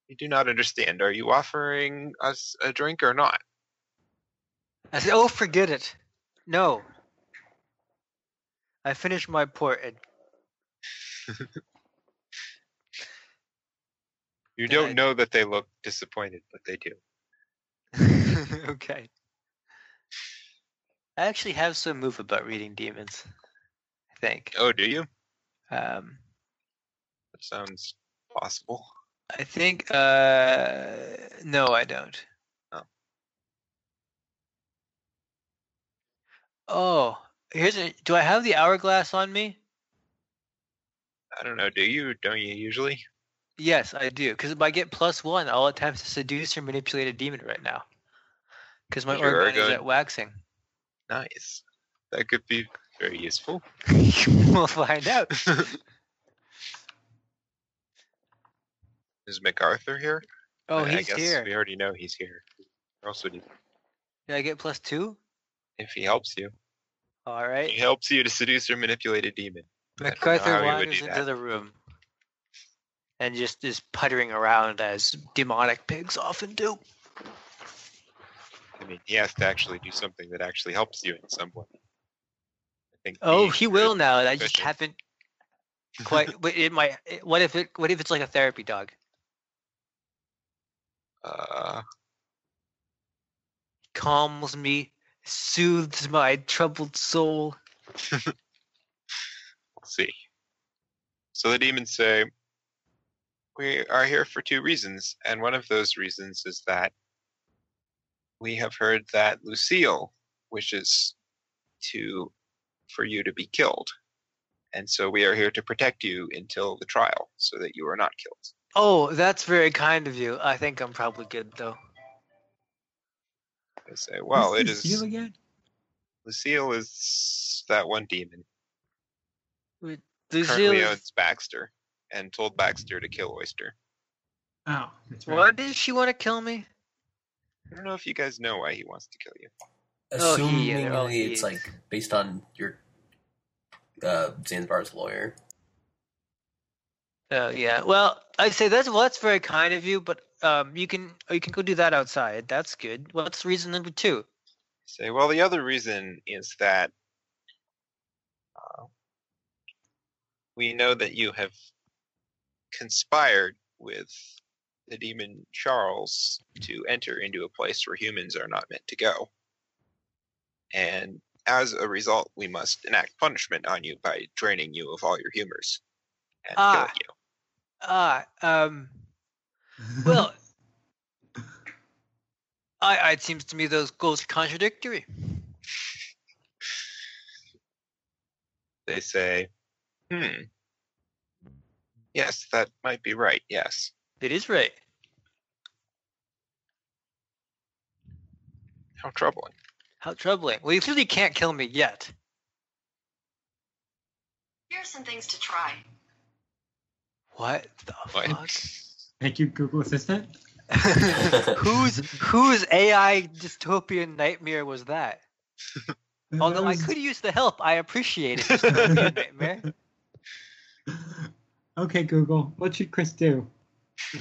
you do not understand? Are you offering us a drink or not? I said, oh, forget it. No. I finished my port and [LAUGHS] You don't know that they look disappointed, but they do. [LAUGHS] okay. I actually have some move about reading demons. I think. Oh, do you? Um, That sounds possible. I think. Uh, no, I don't. Oh. Oh, here's a. Do I have the hourglass on me? I don't know. Do you? Don't you usually? Yes, I do. Because if I get plus one, I'll attempt to seduce or manipulate a demon right now. Because my Sure, orgone is at waxing. Nice. That could be very useful. [LAUGHS] [LAUGHS] we'll find out. Is MacArthur here? Oh, I- I he's guess here. We already know he's here. Or else would he? Did I get plus two? If he helps you, All right. he helps you to seduce or manipulate a demon. I MacArthur wanders into that. the room and just is puttering around as demonic pigs often do. I mean, he has to actually do something that actually helps you in some way. I think. Oh, he will now. I just haven't quite. [LAUGHS] It might. What if it? What if it's like a therapy dog? Uh, Calms me, soothes my troubled soul. [LAUGHS] let's see. So the demons say, We are here for two reasons, and one of those reasons is that we have heard that Lucille wishes to for you to be killed. And so we are here to protect you until the trial so that you are not killed. Oh, that's very kind of you. I think I'm probably good though. They say, Well, Who's it Lucille is again. Lucille is that one demon. Lucille Currently is- owns Baxter and told Baxter to kill Oyster. Oh, that's right. Why did she want to kill me? I don't know if you guys know why he wants to kill you. Oh, he- Assuming oh, he it's is. like based on your uh, Zanzibar's lawyer. Oh yeah. Well, I'd say that's well, that's very kind of you, but um, you can oh, you can go do that outside. That's good. What's reason number two? Say, well, the other reason is that uh, we know that you have conspired with the demon Charles to enter into a place where humans are not meant to go. And as a result, we must enact punishment on you by draining you of all your humors and Ah. killing you. Ah, um, well, I, it seems to me those goals are contradictory. They say, hmm, yes, that might be right, yes. It is right. How troubling. How troubling. Well, you clearly can't kill me yet. Here are some things to try. What the What? fuck? Thank you, Google Assistant. [LAUGHS] whose whose AI dystopian nightmare was that? Although I could use the help, I appreciate it. Dystopian [LAUGHS] nightmare. Was- Okay, Google. What should Chris do?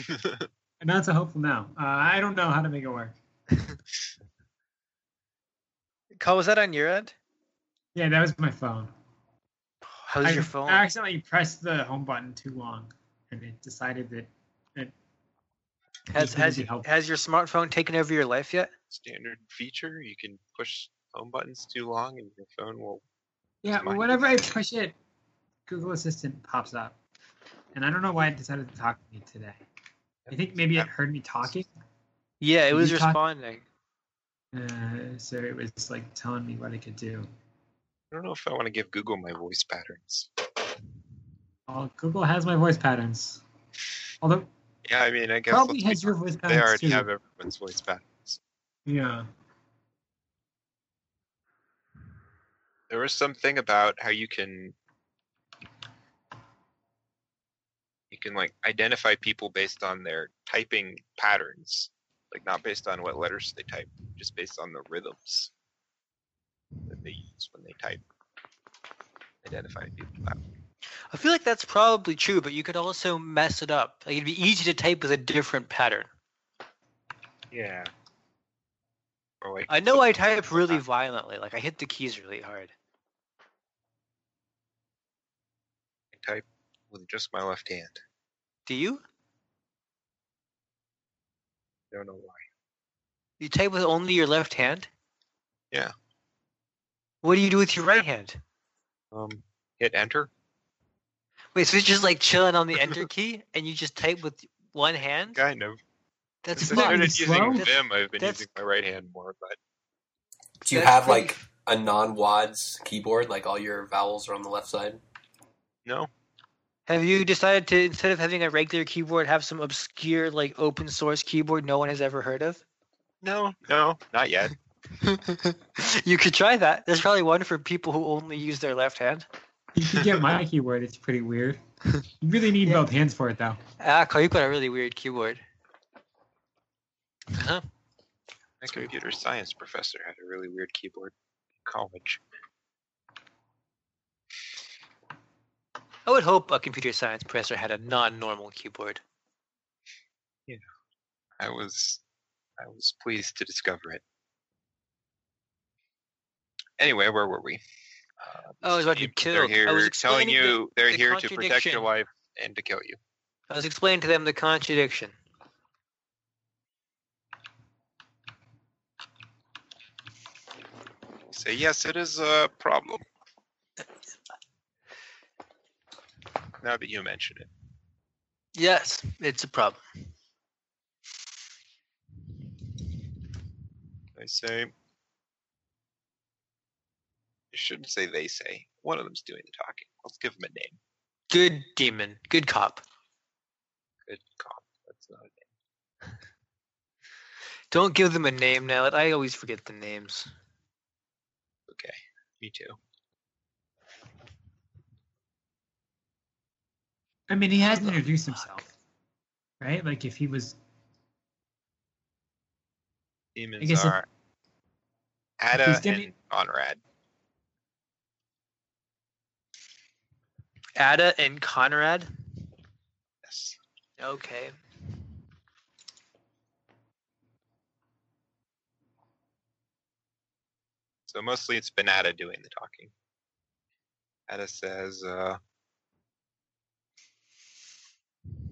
[LAUGHS] Not so hopeful now. Uh, I don't know how to make it work. [LAUGHS] Cole, was that on your end? Yeah, that was my phone. How's I, your phone? I accidentally pressed the home button too long, and it decided that Has it has really has your smartphone taken over your life yet? standard feature. You can push home buttons too long, and your phone will. Yeah, whenever I push it, Google Assistant pops up. And I don't know why it decided to talk to me today. I think maybe it heard me talking. Yeah, it was responding. Uh, so it was like telling me what I could do. I don't know if I want to give Google my voice patterns. Well, Google has my voice patterns. Although, Yeah, I mean, I guess probably has your voice honest, they already too. have everyone's voice patterns. Yeah. There was something about how you can you can like identify people based on their typing patterns, like not based on what letters they type, just based on the rhythms that they use when they type. Identify people that way. I feel like that's probably true, but you could also mess it up. Like it'd be easy to type with a different pattern. Yeah. Or like I know I type [LAUGHS] really patterns. violently. Like I hit the keys really hard. I type with just my left hand. Do you? I don't know why. You type with only your left hand? Yeah. What do you do with your right hand? Um, hit enter. Wait, so it's just like chilling on the [LAUGHS] enter key and you just type with one hand? Kind of. That's Since I not fun. started really using slow. Vim, I've been That's- using my right hand more, but Do you That's have pretty- like a non-WADS keyboard, like all your vowels are on the left side? no. Have you decided to instead of having a regular keyboard, have some obscure like open source keyboard no one has ever heard of? No, no, not yet. [LAUGHS] [LAUGHS] you could try that. There's probably one for people who only use their left hand. You should get my keyboard. It's pretty weird. [LAUGHS] You really need Yeah. both hands for it, though. Ah, Carl, you've got a really weird keyboard. Huh? My computer science professor had a really weird keyboard in college. I would hope a computer science professor had a non-normal keyboard. Yeah, I was I was pleased to discover it. Anyway, where were we? Uh, Oh, I was about to be they're killed. I here was telling explaining the- you they're the here to protect your life and to kill you. I was explaining to them the contradiction. Say yes, it is a problem. Now that you mention it. Yes, it's a problem. I say. You shouldn't say they say. One of them's doing the talking. Let's give him a name. Good demon. Good cop. Good cop. That's not a name. [LAUGHS] Don't give them a name now. I always forget the names. Okay. Me too. I mean, he hasn't introduced himself, right? Like if he was, Demons guess are he's Ada gonna- and Conrad. Ada and Conrad. Yes. Okay. So mostly it's been Ada doing the talking. Ada says, uh,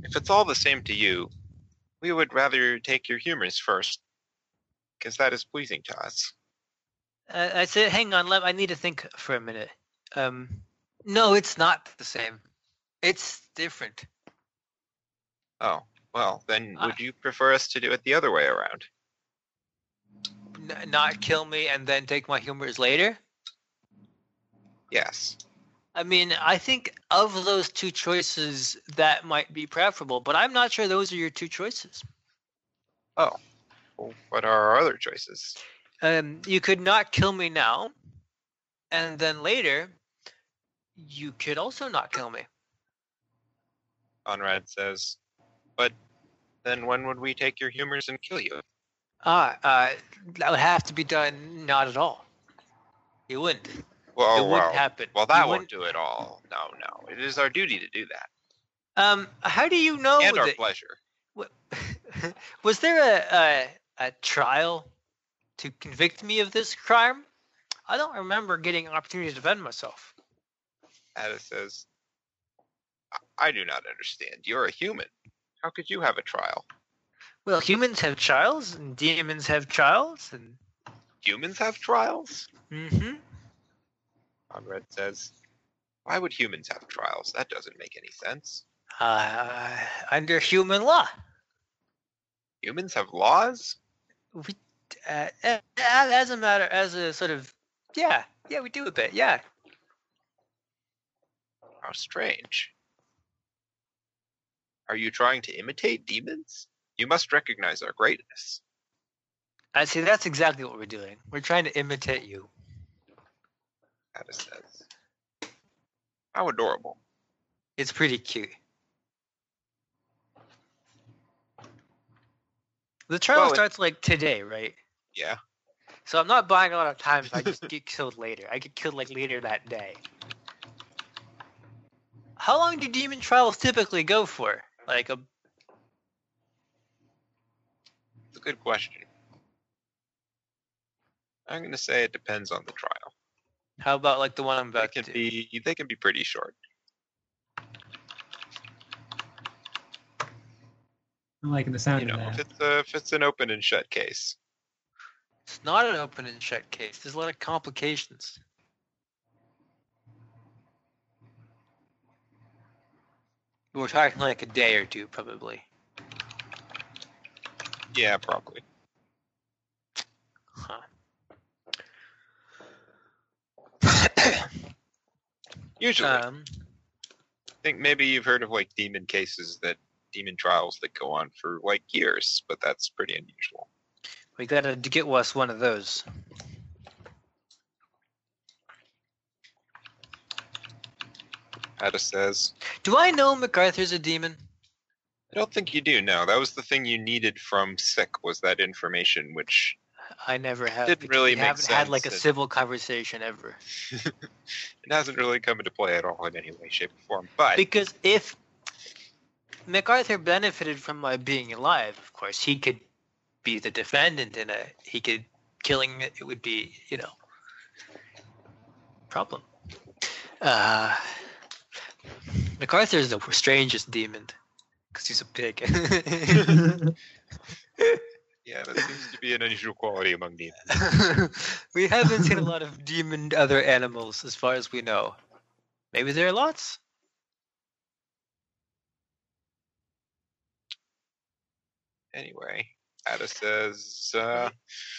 if it's all the same to you, we would rather take your humors first, because that is pleasing to us. Uh, I said, hang on. Let I need to think for a minute. Um, no, it's not the same. It's different. Oh, well, then would you prefer us to do it the other way around? N- not kill me and then take my humors later. Yes. I mean, I think of those two choices, that might be preferable, but I'm not sure those are your two choices. Well, what are our other choices? Um, you could not kill me now, and then later, you could also not kill me. Conrad says, but then when would we take your humors and kill you? Ah, uh, that would have to be done not at all. You wouldn't. Well, it wouldn't well, happen. well, that won't wouldn't- do it all. No, no. It is our duty to do that. Um, how do you know and our that? pleasure. [LAUGHS] was there a, a a trial to convict me of this crime? I don't remember getting an opportunity to defend myself. Ada says, I- do not understand. You're a human. How could you have a trial? Well, humans have trials, and demons have trials, and Humans have trials? hmm Conrad says, Why would humans have trials? That doesn't make any sense. uh, under human law. Humans have laws? We, uh, as a matter, as a sort of, yeah, yeah, we do a bit, yeah. How strange. Are you trying to imitate demons? You must recognize our greatness. I see. That's exactly what we're doing. We're trying to imitate you. How adorable. It's pretty cute. The trial Well, starts like today, right? Yeah. So I'm not buying a lot of time if I just [LAUGHS] get killed later. I get killed like later that day. How long do demon trials typically go for? Like a It's a good question. I'm going to say it depends on the trial. How about like the one I'm They about can to be they can be pretty short. I'm liking the sound You know, of if it's a, if it's an open and shut case. It's not an open and shut case. There's a lot of complications. We're talking like a day or two, probably. Yeah, probably. Usually, um, I think maybe you've heard of like demon cases that demon trials that go on for like years, but that's pretty unusual. we gotta d- get us one of those. Ada says, Do I know MacArthur's a demon? I don't think you do. No, that was the thing you needed from Sick was that information, which I never have. Didn't really we make haven't had like a sense civil conversation ever. [LAUGHS] it hasn't really come into play at all in any way, shape, or form. But Because if MacArthur benefited from my being alive, of course, he could be the defendant in a he could killing it would be, you know, problem. Uh MacArthur is the strangest demon because he's a pig. [LAUGHS] [LAUGHS] Yeah, that seems to be an unusual quality among demons. [LAUGHS] we haven't seen a lot of demon other animals, as far as we know. Maybe there are lots. Anyway, Ada says. Uh,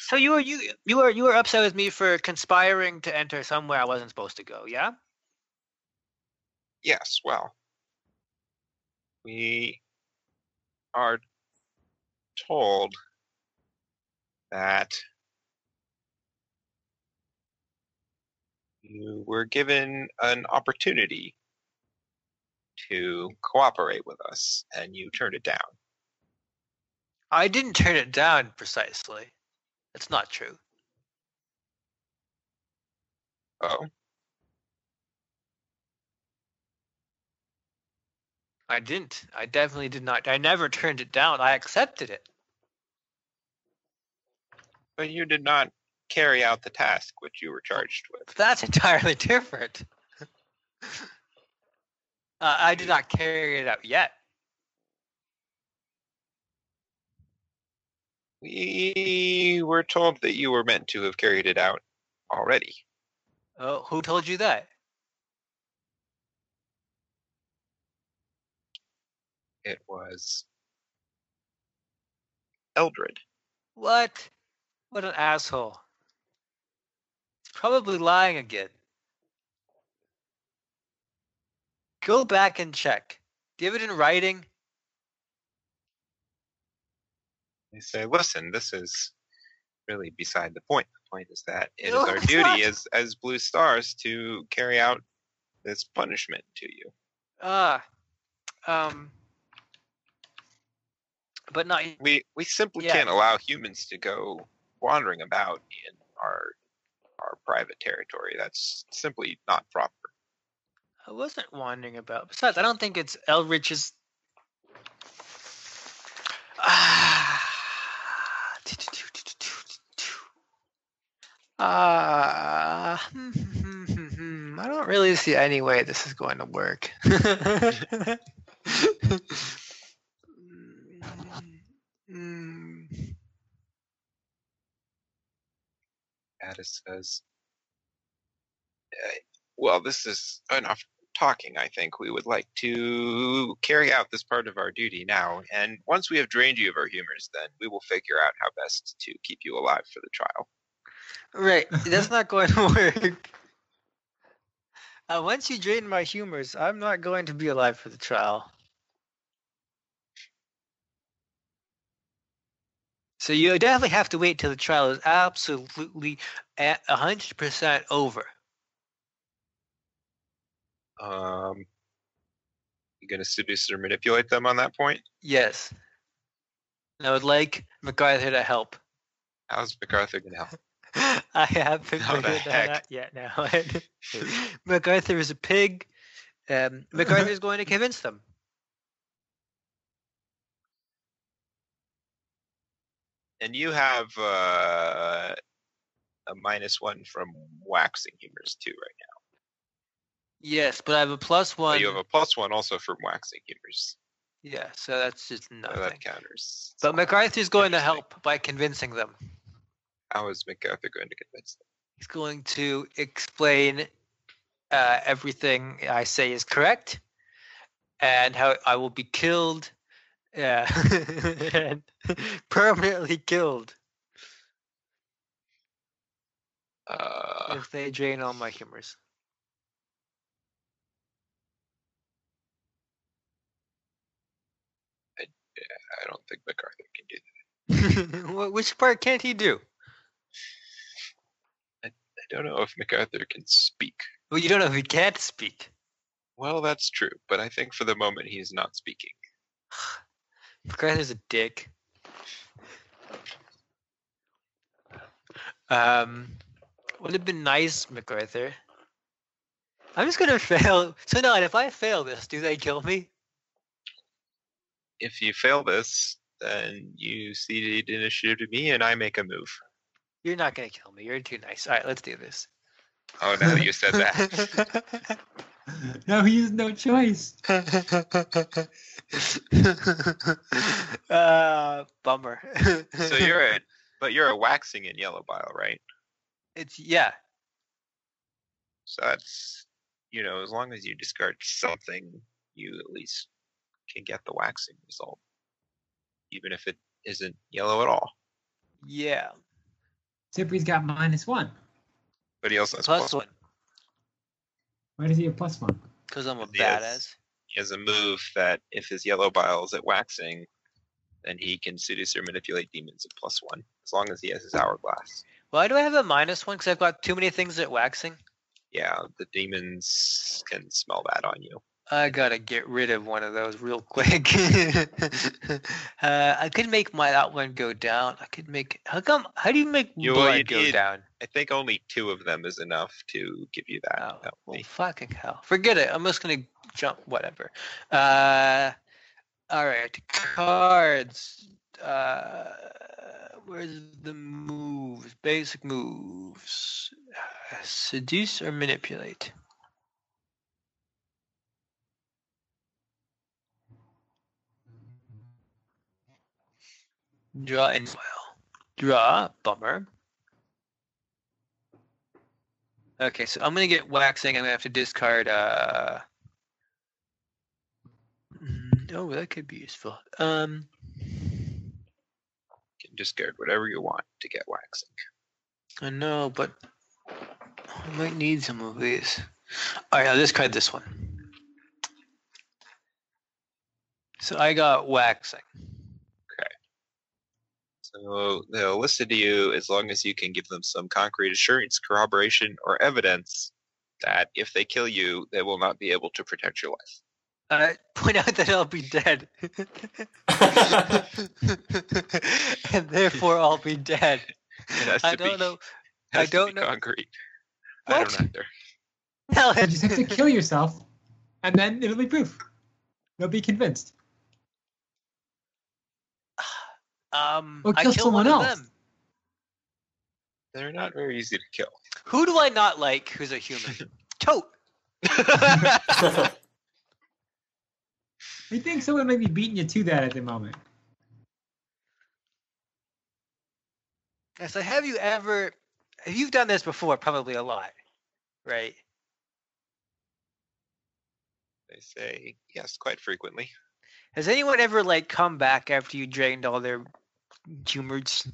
so you were you you were you were upset with me for conspiring to enter somewhere I wasn't supposed to go. Yeah. Yes. Well, we are told that you were given an opportunity to cooperate with us and you turned it down. I didn't turn it down precisely. That's not true. Oh, I didn't. I definitely did not. I never turned it down. I accepted it. But you did not carry out the task which you were charged with. That's entirely different. [LAUGHS] uh, I did not carry it out yet. We were told that you were meant to have carried it out already. Oh, who told you that? It was Eldred. What? What an asshole. Probably lying again. Go back and check. Give it in writing? They say, listen, this is really beside the point. The point is that [LAUGHS] it is No, our duty not. as, as Blue Stars to carry out this punishment to you. Ah. um. But not. We we simply Yeah. can't allow humans to go wandering about in our our private territory. That's simply not proper. I wasn't wandering about. Besides, I don't think it's Elrich's. [SIGHS] Ah. Ah. [LAUGHS] I don't really see any way this is going to work. [LAUGHS] [LAUGHS] Mm, Ada says, "Uh, Well, this is enough talking, I think. We would like to carry out this part of our duty now, and once we have drained you of our humors, then we will figure out how best to keep you alive for the trial. Right, that's not going to [LAUGHS] work. Uh, once you drain my humors, I'm not going to be alive for the trial. So you definitely have to wait till the trial is absolutely at hundred percent over. Um, you going to seduce or manipulate them on that point? Yes. I would like MacArthur to help. How's MacArthur going to help? [LAUGHS] I haven't How figured that out yet now. MacArthur is a pig. Um, [LAUGHS] MacArthur is going to convince them. And you have uh, a minus one from waxing humors too, right now. Yes, but I have a plus one. you have a plus one also from waxing humors. Yeah, so that's just nothing. that counters. But MacArthur's going to help by convincing them. How is MacArthur going to convince them? He's going to explain uh, everything I say is correct and how I will be killed [LAUGHS] and permanently killed Uh, if they drain all my humors. I don't think MacArthur can do that. [LAUGHS] Which part can't he do? I don't know if MacArthur can speak. Well, you don't know if he can't speak. Well, that's true, but I think for the moment he's not speaking. [SIGHS] MacArthur's a dick. Um, would have been nice, MacArthur. I'm just gonna [LAUGHS] fail. So now, if I fail this, do they kill me? If you fail this, then you cede initiative to me and I make a move. You're not gonna kill me. You're too nice. All right, let's do this. Oh, now that you said that. [LAUGHS] [LAUGHS] now he has no choice. [LAUGHS] uh, bummer. [LAUGHS] So you're a, but you're a waxing in yellow bile, right? It's yeah. So that's, you know, as long as you discard something, you at least can get the waxing result. Even if it isn't yellow at all. Yeah. Zippy's got minus one. But he also has Plus plus one. Why does he have plus one? Because I'm a Yes. badass. He has a move that if his yellow bile is at waxing, then he can seduce or manipulate demons at plus one, as long as he has his hourglass. Why do I have a minus one? Because I've got too many things at waxing. Yeah, the demons can smell that on you. I gotta get rid of one of those real quick. [LAUGHS] uh, I could make my that one go down. I could make. How come? How do you make You- blood you go need- down? I think only two of them is enough to give you that. Oh, well, fucking hell. Forget it. I'm just gonna jump. Whatever. Uh, all right. Cards. Uh, where's the moves? Basic moves. Uh, seduce or manipulate. Draw and well. Draw. Bummer. Okay, so I'm gonna get waxing. I'm gonna have to discard. Uh... Oh, that could be useful. Um, You can discard whatever you want to get waxing. I know, but I might need some of these. All right, I'll discard this one. So I got waxing. So they'll listen to you as long as you can give them some concrete assurance, corroboration, or evidence that if they kill you, they will not be able to protect your life. Uh, point out that I'll be dead, [LAUGHS] and therefore I'll be dead. It has I to don't be, know. has I don't be know- concrete. I What? don't either. Hell, You just have to kill yourself, and then it'll be proof. They'll be convinced. Um, Or I kill kill one someone of else. them. They're not very easy to kill. Who do I not like? Who's a human? [LAUGHS] Toad. [LAUGHS] [LAUGHS] I think someone might be beating you to that at the moment. Yes, so have you ever? Have you done this before? Probably a lot, right? they say yes quite frequently. Has anyone ever like come back after you drained all their humors?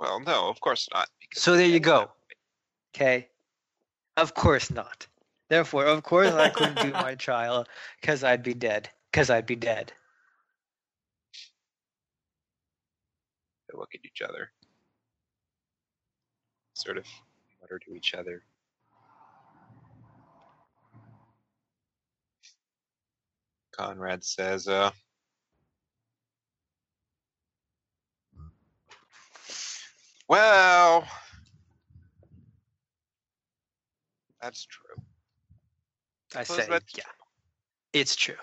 Well, no, of course not. So there you go. Okay. Of course not. Therefore, of course, I couldn't do my [LAUGHS] trial because I'd be dead. Because I'd be dead. They look at each other, sort of mutter to each other. Conrad says, uh, Well, that's true. I say, yeah, it's true.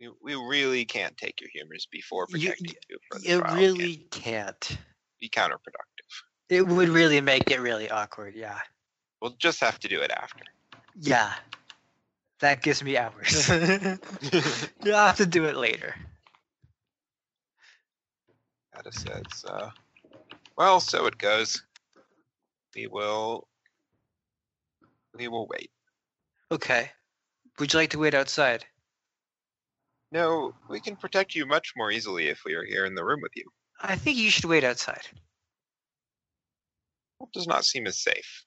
We, we really can't take your humors before You- protecting you, for the You trial. really It can't. be counterproductive. It would really make it really awkward. Yeah. We'll just have to do it after. Yeah. That gives me hours. [LAUGHS] [LAUGHS] You'll have to do it later. Ada says, uh, well, so it goes. We will. We will wait. Okay. Would you like to wait outside? No, we can protect you much more easily if we are here in the room with you. I think you should wait outside. It does not seem as safe.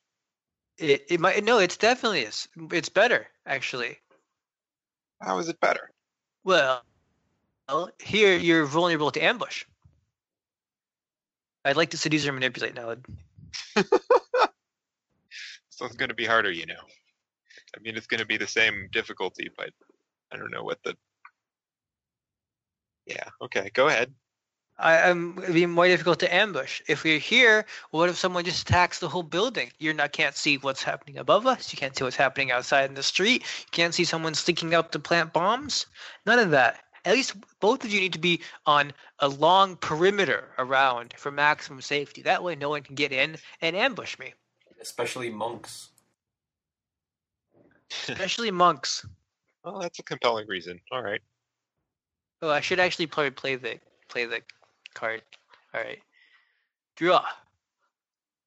It, it might no, it's definitely is. It's better actually. How is it better? Well, well, here you're vulnerable to ambush. I'd like to seduce or manipulate now. [LAUGHS] So it's going to be harder, you know. I mean, it's going to be the same difficulty, but I don't know what the. Yeah. Okay. Go ahead. I, I'm it'd be more difficult to ambush. If we're here, what if someone just attacks the whole building? You not can't see what's happening above us. You can't see what's happening outside in the street. You can't see someone sneaking up to plant bombs. None of that. At least both of you need to be on a long perimeter around for maximum safety. That way, no one can get in and ambush me, Especially monks. especially monks. Well, that's a compelling reason. All right. Oh, I should actually play play the play the card. All right, draw.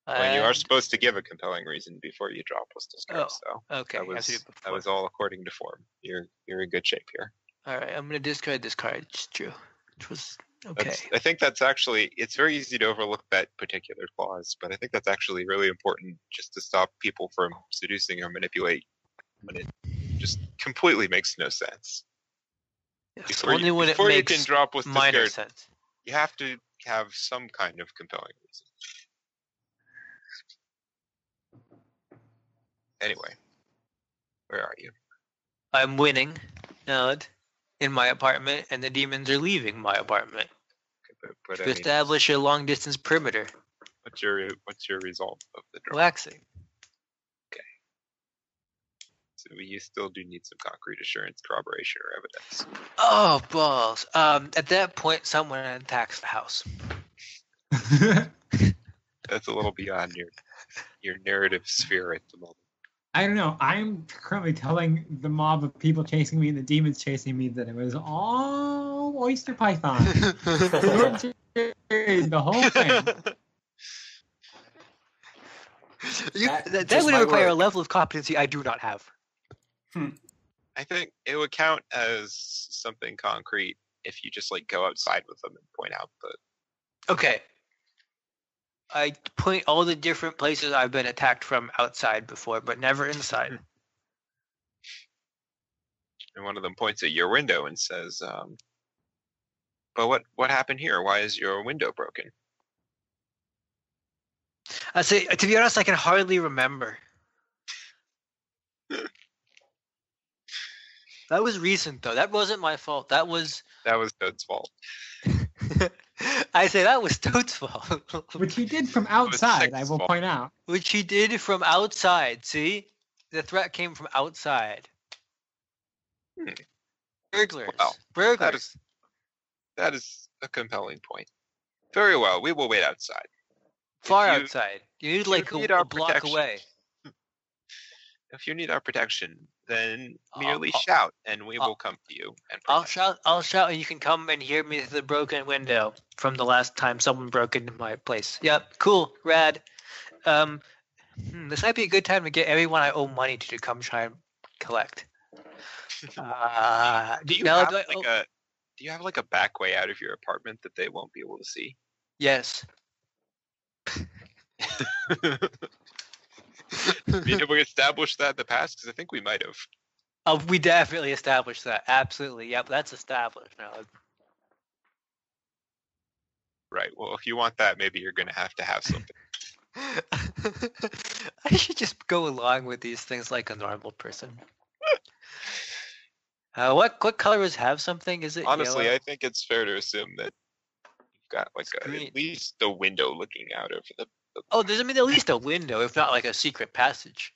Well, you um, are supposed to give a compelling reason before you drop Whistle Oh, so okay. that was to do it that was all according to form. You're you're in good shape here. All right, I'm gonna discard this card. It's true. Which was Okay. That's, I think that's actually it's very easy to overlook that particular clause, but I think that's actually really important just to stop people from seducing or manipulate when it just completely makes no sense. Yes, Before, only you, when it before you makes can drop with minor skirt, sense. You have to have some kind of compelling reason. Anyway, where are you? I'm winning, Nod, in my apartment, and the demons are leaving my apartment But, but I to mean, establish a long distance perimeter. what's your what's your result of the draw? Relaxing. So you still do need some concrete assurance, corroboration, or evidence. Oh balls! Um, at that point, someone attacks the house. [LAUGHS] That's a little beyond your your narrative sphere at the moment. I don't know. I'm currently telling the mob of people chasing me and the demons chasing me that it was all oyster python. [LAUGHS] The whole thing. You, That that, that would might require a level of competency I do not have. I think it would count as something concrete if you just like go outside with them and point out the. Okay. I point all the different places I've been attacked from outside before, but never inside. And one of them points at your window and says, um, "But what what happened here? Why is your window broken?" I say, to be honest, I can hardly remember. That was recent, though. That wasn't my fault. That was. That was Toad's fault. [LAUGHS] I say that was Toad's fault, [LAUGHS] Which he did from outside, I will fault. point out. which he did from outside. See, the threat came from outside. Hmm. Burglars. Well, Burglars. That is a compelling point. Very well, we will wait outside. Far you- outside. You need like a, need our a block protection, away. [LAUGHS] If you need our protection, then merely I'll- shout, and we I'll- will come to you. And I'll shout. I'll shout, and you can come and hear me through the broken window from the last time someone broke into my place. Yep, cool, rad. Um, hmm, this might be a good time to get everyone I owe money to to come try and collect. [LAUGHS] Uh, Do you now have do I like owe- a do you have like a back way out of your apartment that they won't be able to see? yes. [LAUGHS] [LAUGHS] [LAUGHS] Have [LAUGHS] we established that in the past? Because I think we might have. Uh, we definitely established that. Absolutely. Yep, that's established now. Right. Well, if you want that, maybe you're going to have to have something. [LAUGHS] I should just go along with these things like a normal person. Uh, what what colors have something? Is it Honestly, yellow? I think it's fair to assume that you've got like a, at least the window looking out over the. Oh, there's I mean at least a window, if not like a secret passage.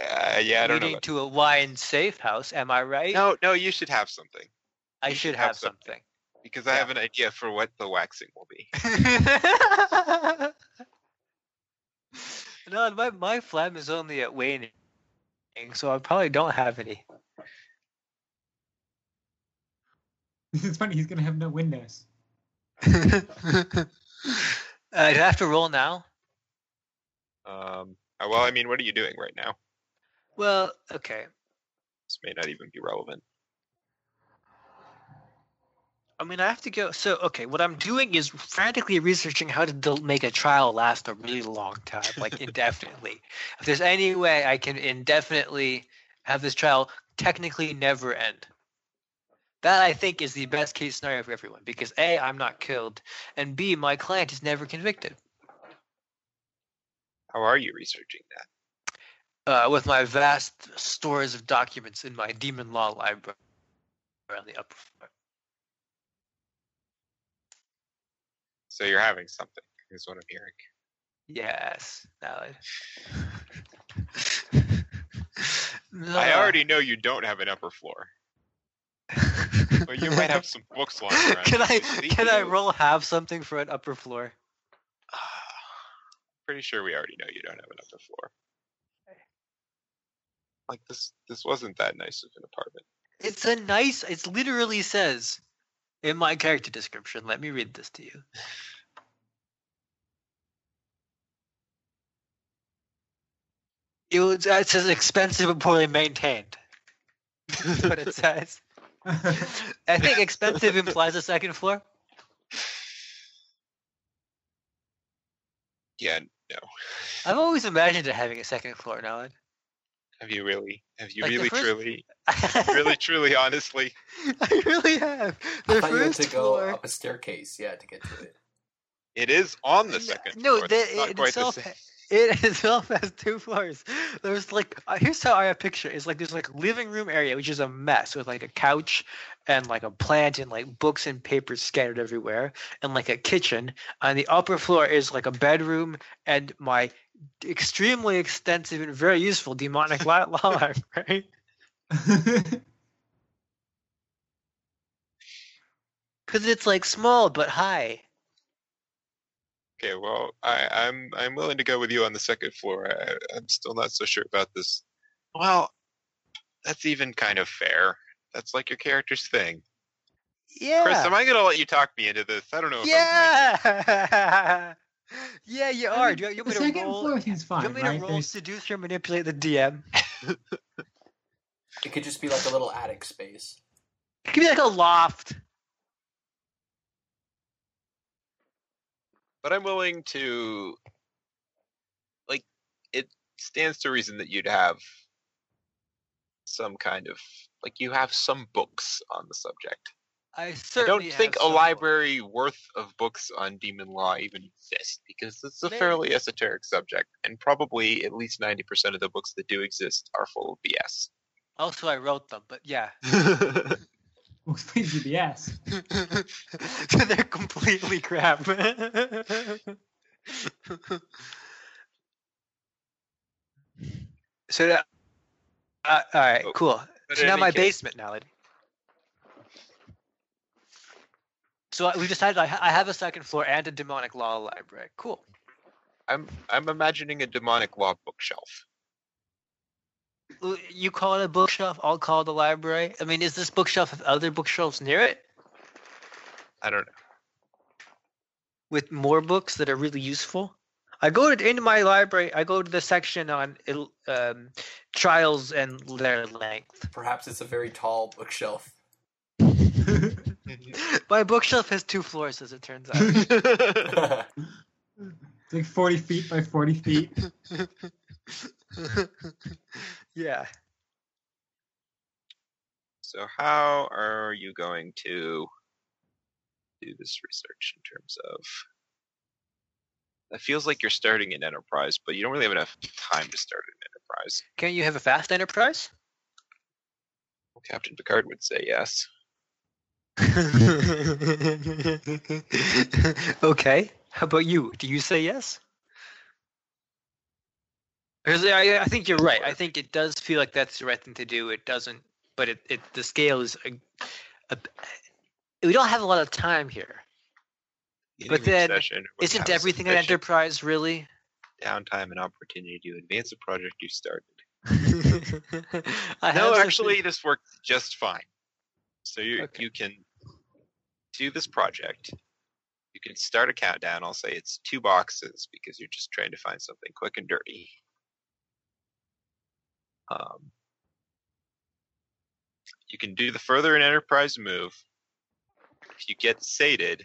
Uh, yeah, I don't know. leading to a wine safe house. Am I right? No, no, you should have something I should should have have something. because I Yeah. have an idea for what the waxing will be. [LAUGHS] no, my my phlegm is only at waning, so I probably don't have any. [LAUGHS] This is funny. He's gonna have no windows. [LAUGHS] uh, do I have to roll now? Um, uh, well, I mean, what are you doing right now? Well, okay. This may not even be relevant. I mean, I have to go. So, okay, what I'm doing is frantically researching how to del- make a trial last a really long time, like [LAUGHS] indefinitely. If there's any way I can indefinitely have this trial technically never end. That I think is the best case scenario for everyone because A, I'm not killed, and B, my client is never convicted. How are you researching that? Uh, with my vast stores of documents in my demon law library on the upper floor. So you're having something, is what I'm hearing. Yes. Now [LAUGHS] I- I already know you don't have an upper floor. But you might have some books lying around. can I can I roll have something for an upper floor? [SIGHS] Pretty sure we already know you don't have an upper floor. Like this, this wasn't that nice of an apartment. It's a nice. It literally says in my character description. Let me read this to you. It, was, it says expensive but poorly maintained. That's what it [LAUGHS] says. [LAUGHS] I think expensive implies a second floor. Yeah, no. I've always imagined it having a second floor, Nolan. Have you really? Have you like really, first... truly? [LAUGHS] really, truly, honestly? I really have. The I thought you had to floor... go up a staircase, yeah, to get to it. It is on the second no, floor. No, it itself. It [LAUGHS] itself has two floors. There's like uh, here's how I have picture it. It's like there's like a living room area which is a mess with like a couch and like a plant and like books and papers scattered everywhere and like a kitchen. On the upper floor is like a bedroom and my extremely extensive and very useful demonic law [LAUGHS] law library. [LAUGHS] Because it's like small but high. Okay, well, I, I'm I'm willing to go with you on the second floor. I, I'm still not so sure about this. Well, that's even kind of fair. That's like your character's thing. Yeah. Chris, am I gonna let you talk me into this? I don't know. If I'm Yeah. [LAUGHS] yeah, you I are. mean, Do you, you the want me to second roll? floor seems you fine, want me right? to roll There's- seduce or manipulate the DM? [LAUGHS] It could just be like a little attic space. It could be like a loft. But I'm willing to. Like, it stands to reason that you'd have some kind of like you have some books on the subject. I I certainly don't think a library worth of books on demon law even exists because it's a Maybe. fairly esoteric subject, and probably at least ninety percent of the books that do exist are full of BS. Also, I wrote them, but yeah. [LAUGHS] Well, explain GBS. so they're completely crap. [LAUGHS] so, that, uh, all right, Oh, cool. So now my case- basement now. Lady. So we decided I, ha- I have a second floor and a demonic law library. Cool. I'm I'm imagining a demonic law bookshelf. L- You call it a bookshelf, I'll call it a library. I mean, is this bookshelf have other bookshelves near it I don't know. with more books that are really useful? I go to into my library. I go to the section on um, trials and their length. Perhaps it's a very tall bookshelf. [LAUGHS] My bookshelf has two floors, as it turns out. [LAUGHS] Like 40 feet by 40 feet. [LAUGHS] yeah. So how are you going to do this research in terms of? It feels like you're starting an enterprise, but you don't really have enough time to start an enterprise. Can you have a fast enterprise? Well, Captain Picard would say yes. [LAUGHS] okay. How about you? Do you say yes? 'Cause I, I think you're right. I think it does feel like that's the right thing to do. It doesn't, but it, it the scale is. A, a, we don't have a lot of time here. But then, Isn't everything an enterprise really? Downtime and opportunity to advance a project you started. [LAUGHS] [LAUGHS] I no, actually, this worked just fine. So you Okay. you can do this project. You can start a countdown. I'll say it's two boxes because you're just trying to find something quick and dirty. Um, you can do the further an enterprise move. If you get sated,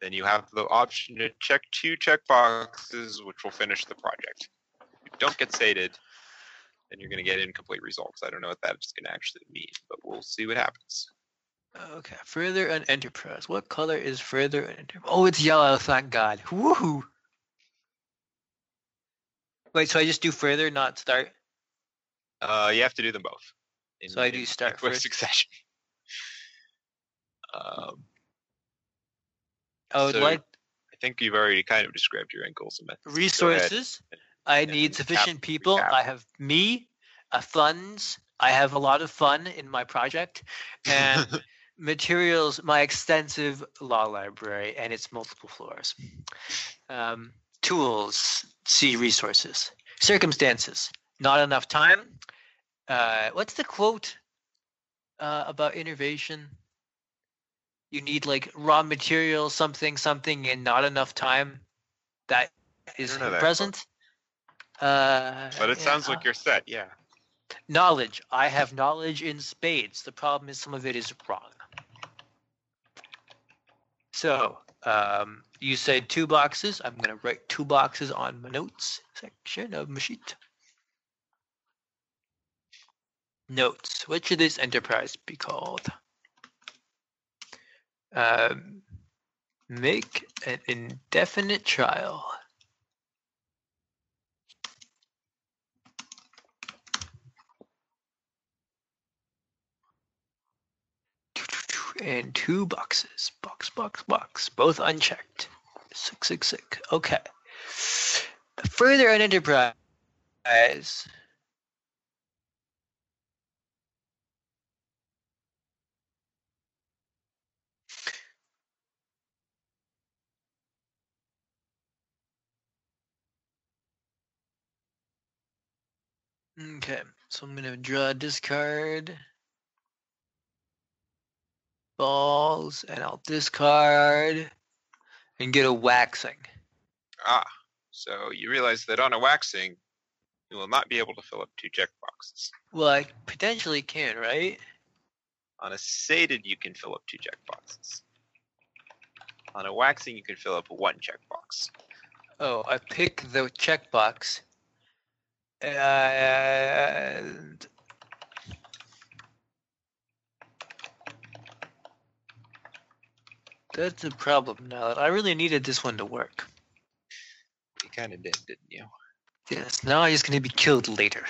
then you have the option to check two check boxes, which will finish the project. If you don't get sated, then you're going to get incomplete results. I don't know what that's going to actually mean, but we'll see what happens. Okay, further an enterprise. What color is further an enterprise? Oh, it's yellow. Thank God. Woohoo! Wait, so I just do further, not start? Uh, you have to do them both. in- So I do start [LAUGHS] quick succession. Um, I would So, like I think you've already kind of described your goals and methods. Resources. I and need recap- sufficient people. I have me, uh, funds. I have a lot of fun in my project, and [LAUGHS] materials. My extensive law library and its multiple floors. Um, tools. See resources. Circumstances. Not enough time. Uh, what's the quote uh, about innovation? You need like raw material, something, something, and not enough time. That is present. Uh, But it yeah, sounds uh, like you're set. Yeah. knowledge. I have knowledge in spades. The problem is some of it is wrong. So, Um, you said two boxes. I'm gonna write two boxes on my notes section of my sheet. Notes. What should this enterprise be called? Um, make an indefinite trial. And two boxes. Box, box, box. Both unchecked. Sick, sick, sick. Okay. Further an enterprise. Okay, so I'm gonna draw a discard balls, and I'll discard and get a waxing. Ah, so you realize that on a waxing, you will not be able to fill up two checkboxes. Well, I potentially can, right? On a sated, you can fill up two checkboxes. On a waxing, you can fill up one checkbox. Oh, I pick the checkbox. And that's a problem now. I really needed this one to work. You kind of did, didn't you? Yes, now I'm just gonna be killed later.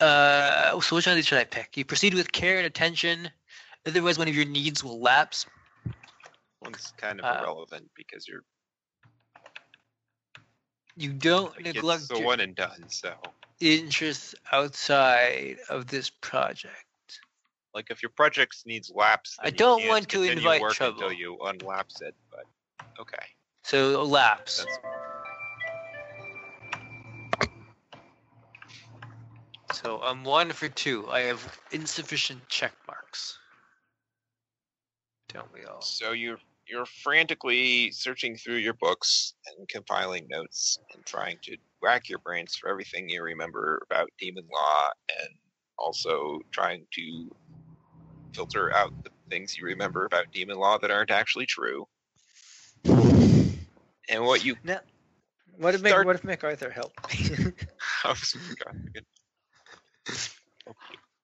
Uh, so which one of these should I pick? You proceed with care and attention, otherwise one of your needs will lapse. One's kind of Uh, irrelevant because you're You don't like, neglect your one and done. So, interests outside of this project. like, if your project needs laps, I don't want to invite work trouble. until you unlapse it. But okay, So laps. that's So I'm one for two. I have insufficient check marks. Don't we all? So you're you're frantically searching through your books and compiling notes and trying to rack your brains for everything you remember about demon law and also trying to filter out the things you remember about demon law that aren't actually true. And what you What if Mac- what if MacArthur helped? [LAUGHS] [LAUGHS] Oh, I was God, good.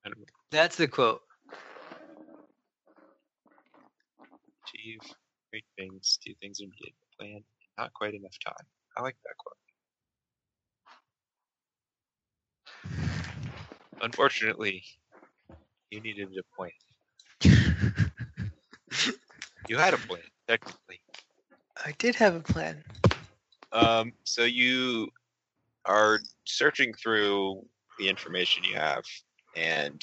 I don't know. That's the quote. achieve great things, do things in the plan, not quite enough time. I like that quote. Unfortunately, you needed a plan. You had a plan, technically. I did have a plan. Um, so you are searching through the information you have, and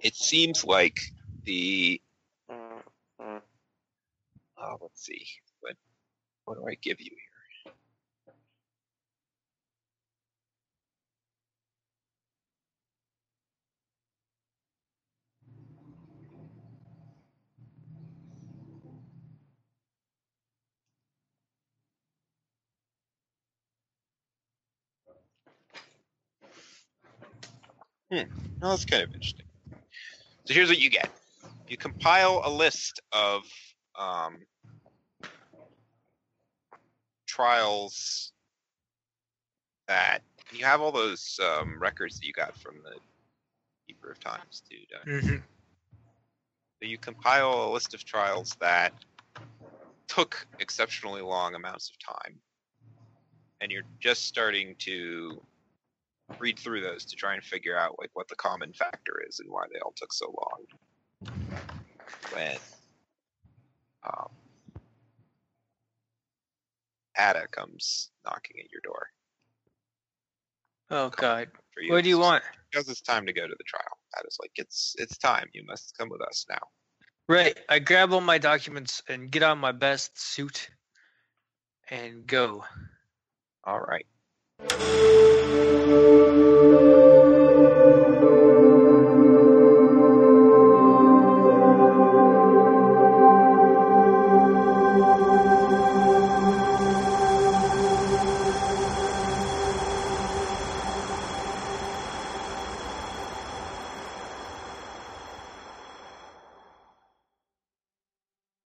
it seems like the. Uh, let's see. What what do I give you here? No, that's kind of interesting. So here's what you get. You compile a list of um, trials that you have all those um, records that you got from the Keeper of Times you? Mm-hmm. So you compile a list of trials that took exceptionally long amounts of time, and you're just starting to read through those to try and figure out like what the common factor is and why they all took so long. When um, Ada comes knocking at your door. Oh God. You, What do you want? Because it's time to go to the trial. Ada's like, it's it's time. You must come with us now. Right. I grab all my documents and get on my best suit and go. All right.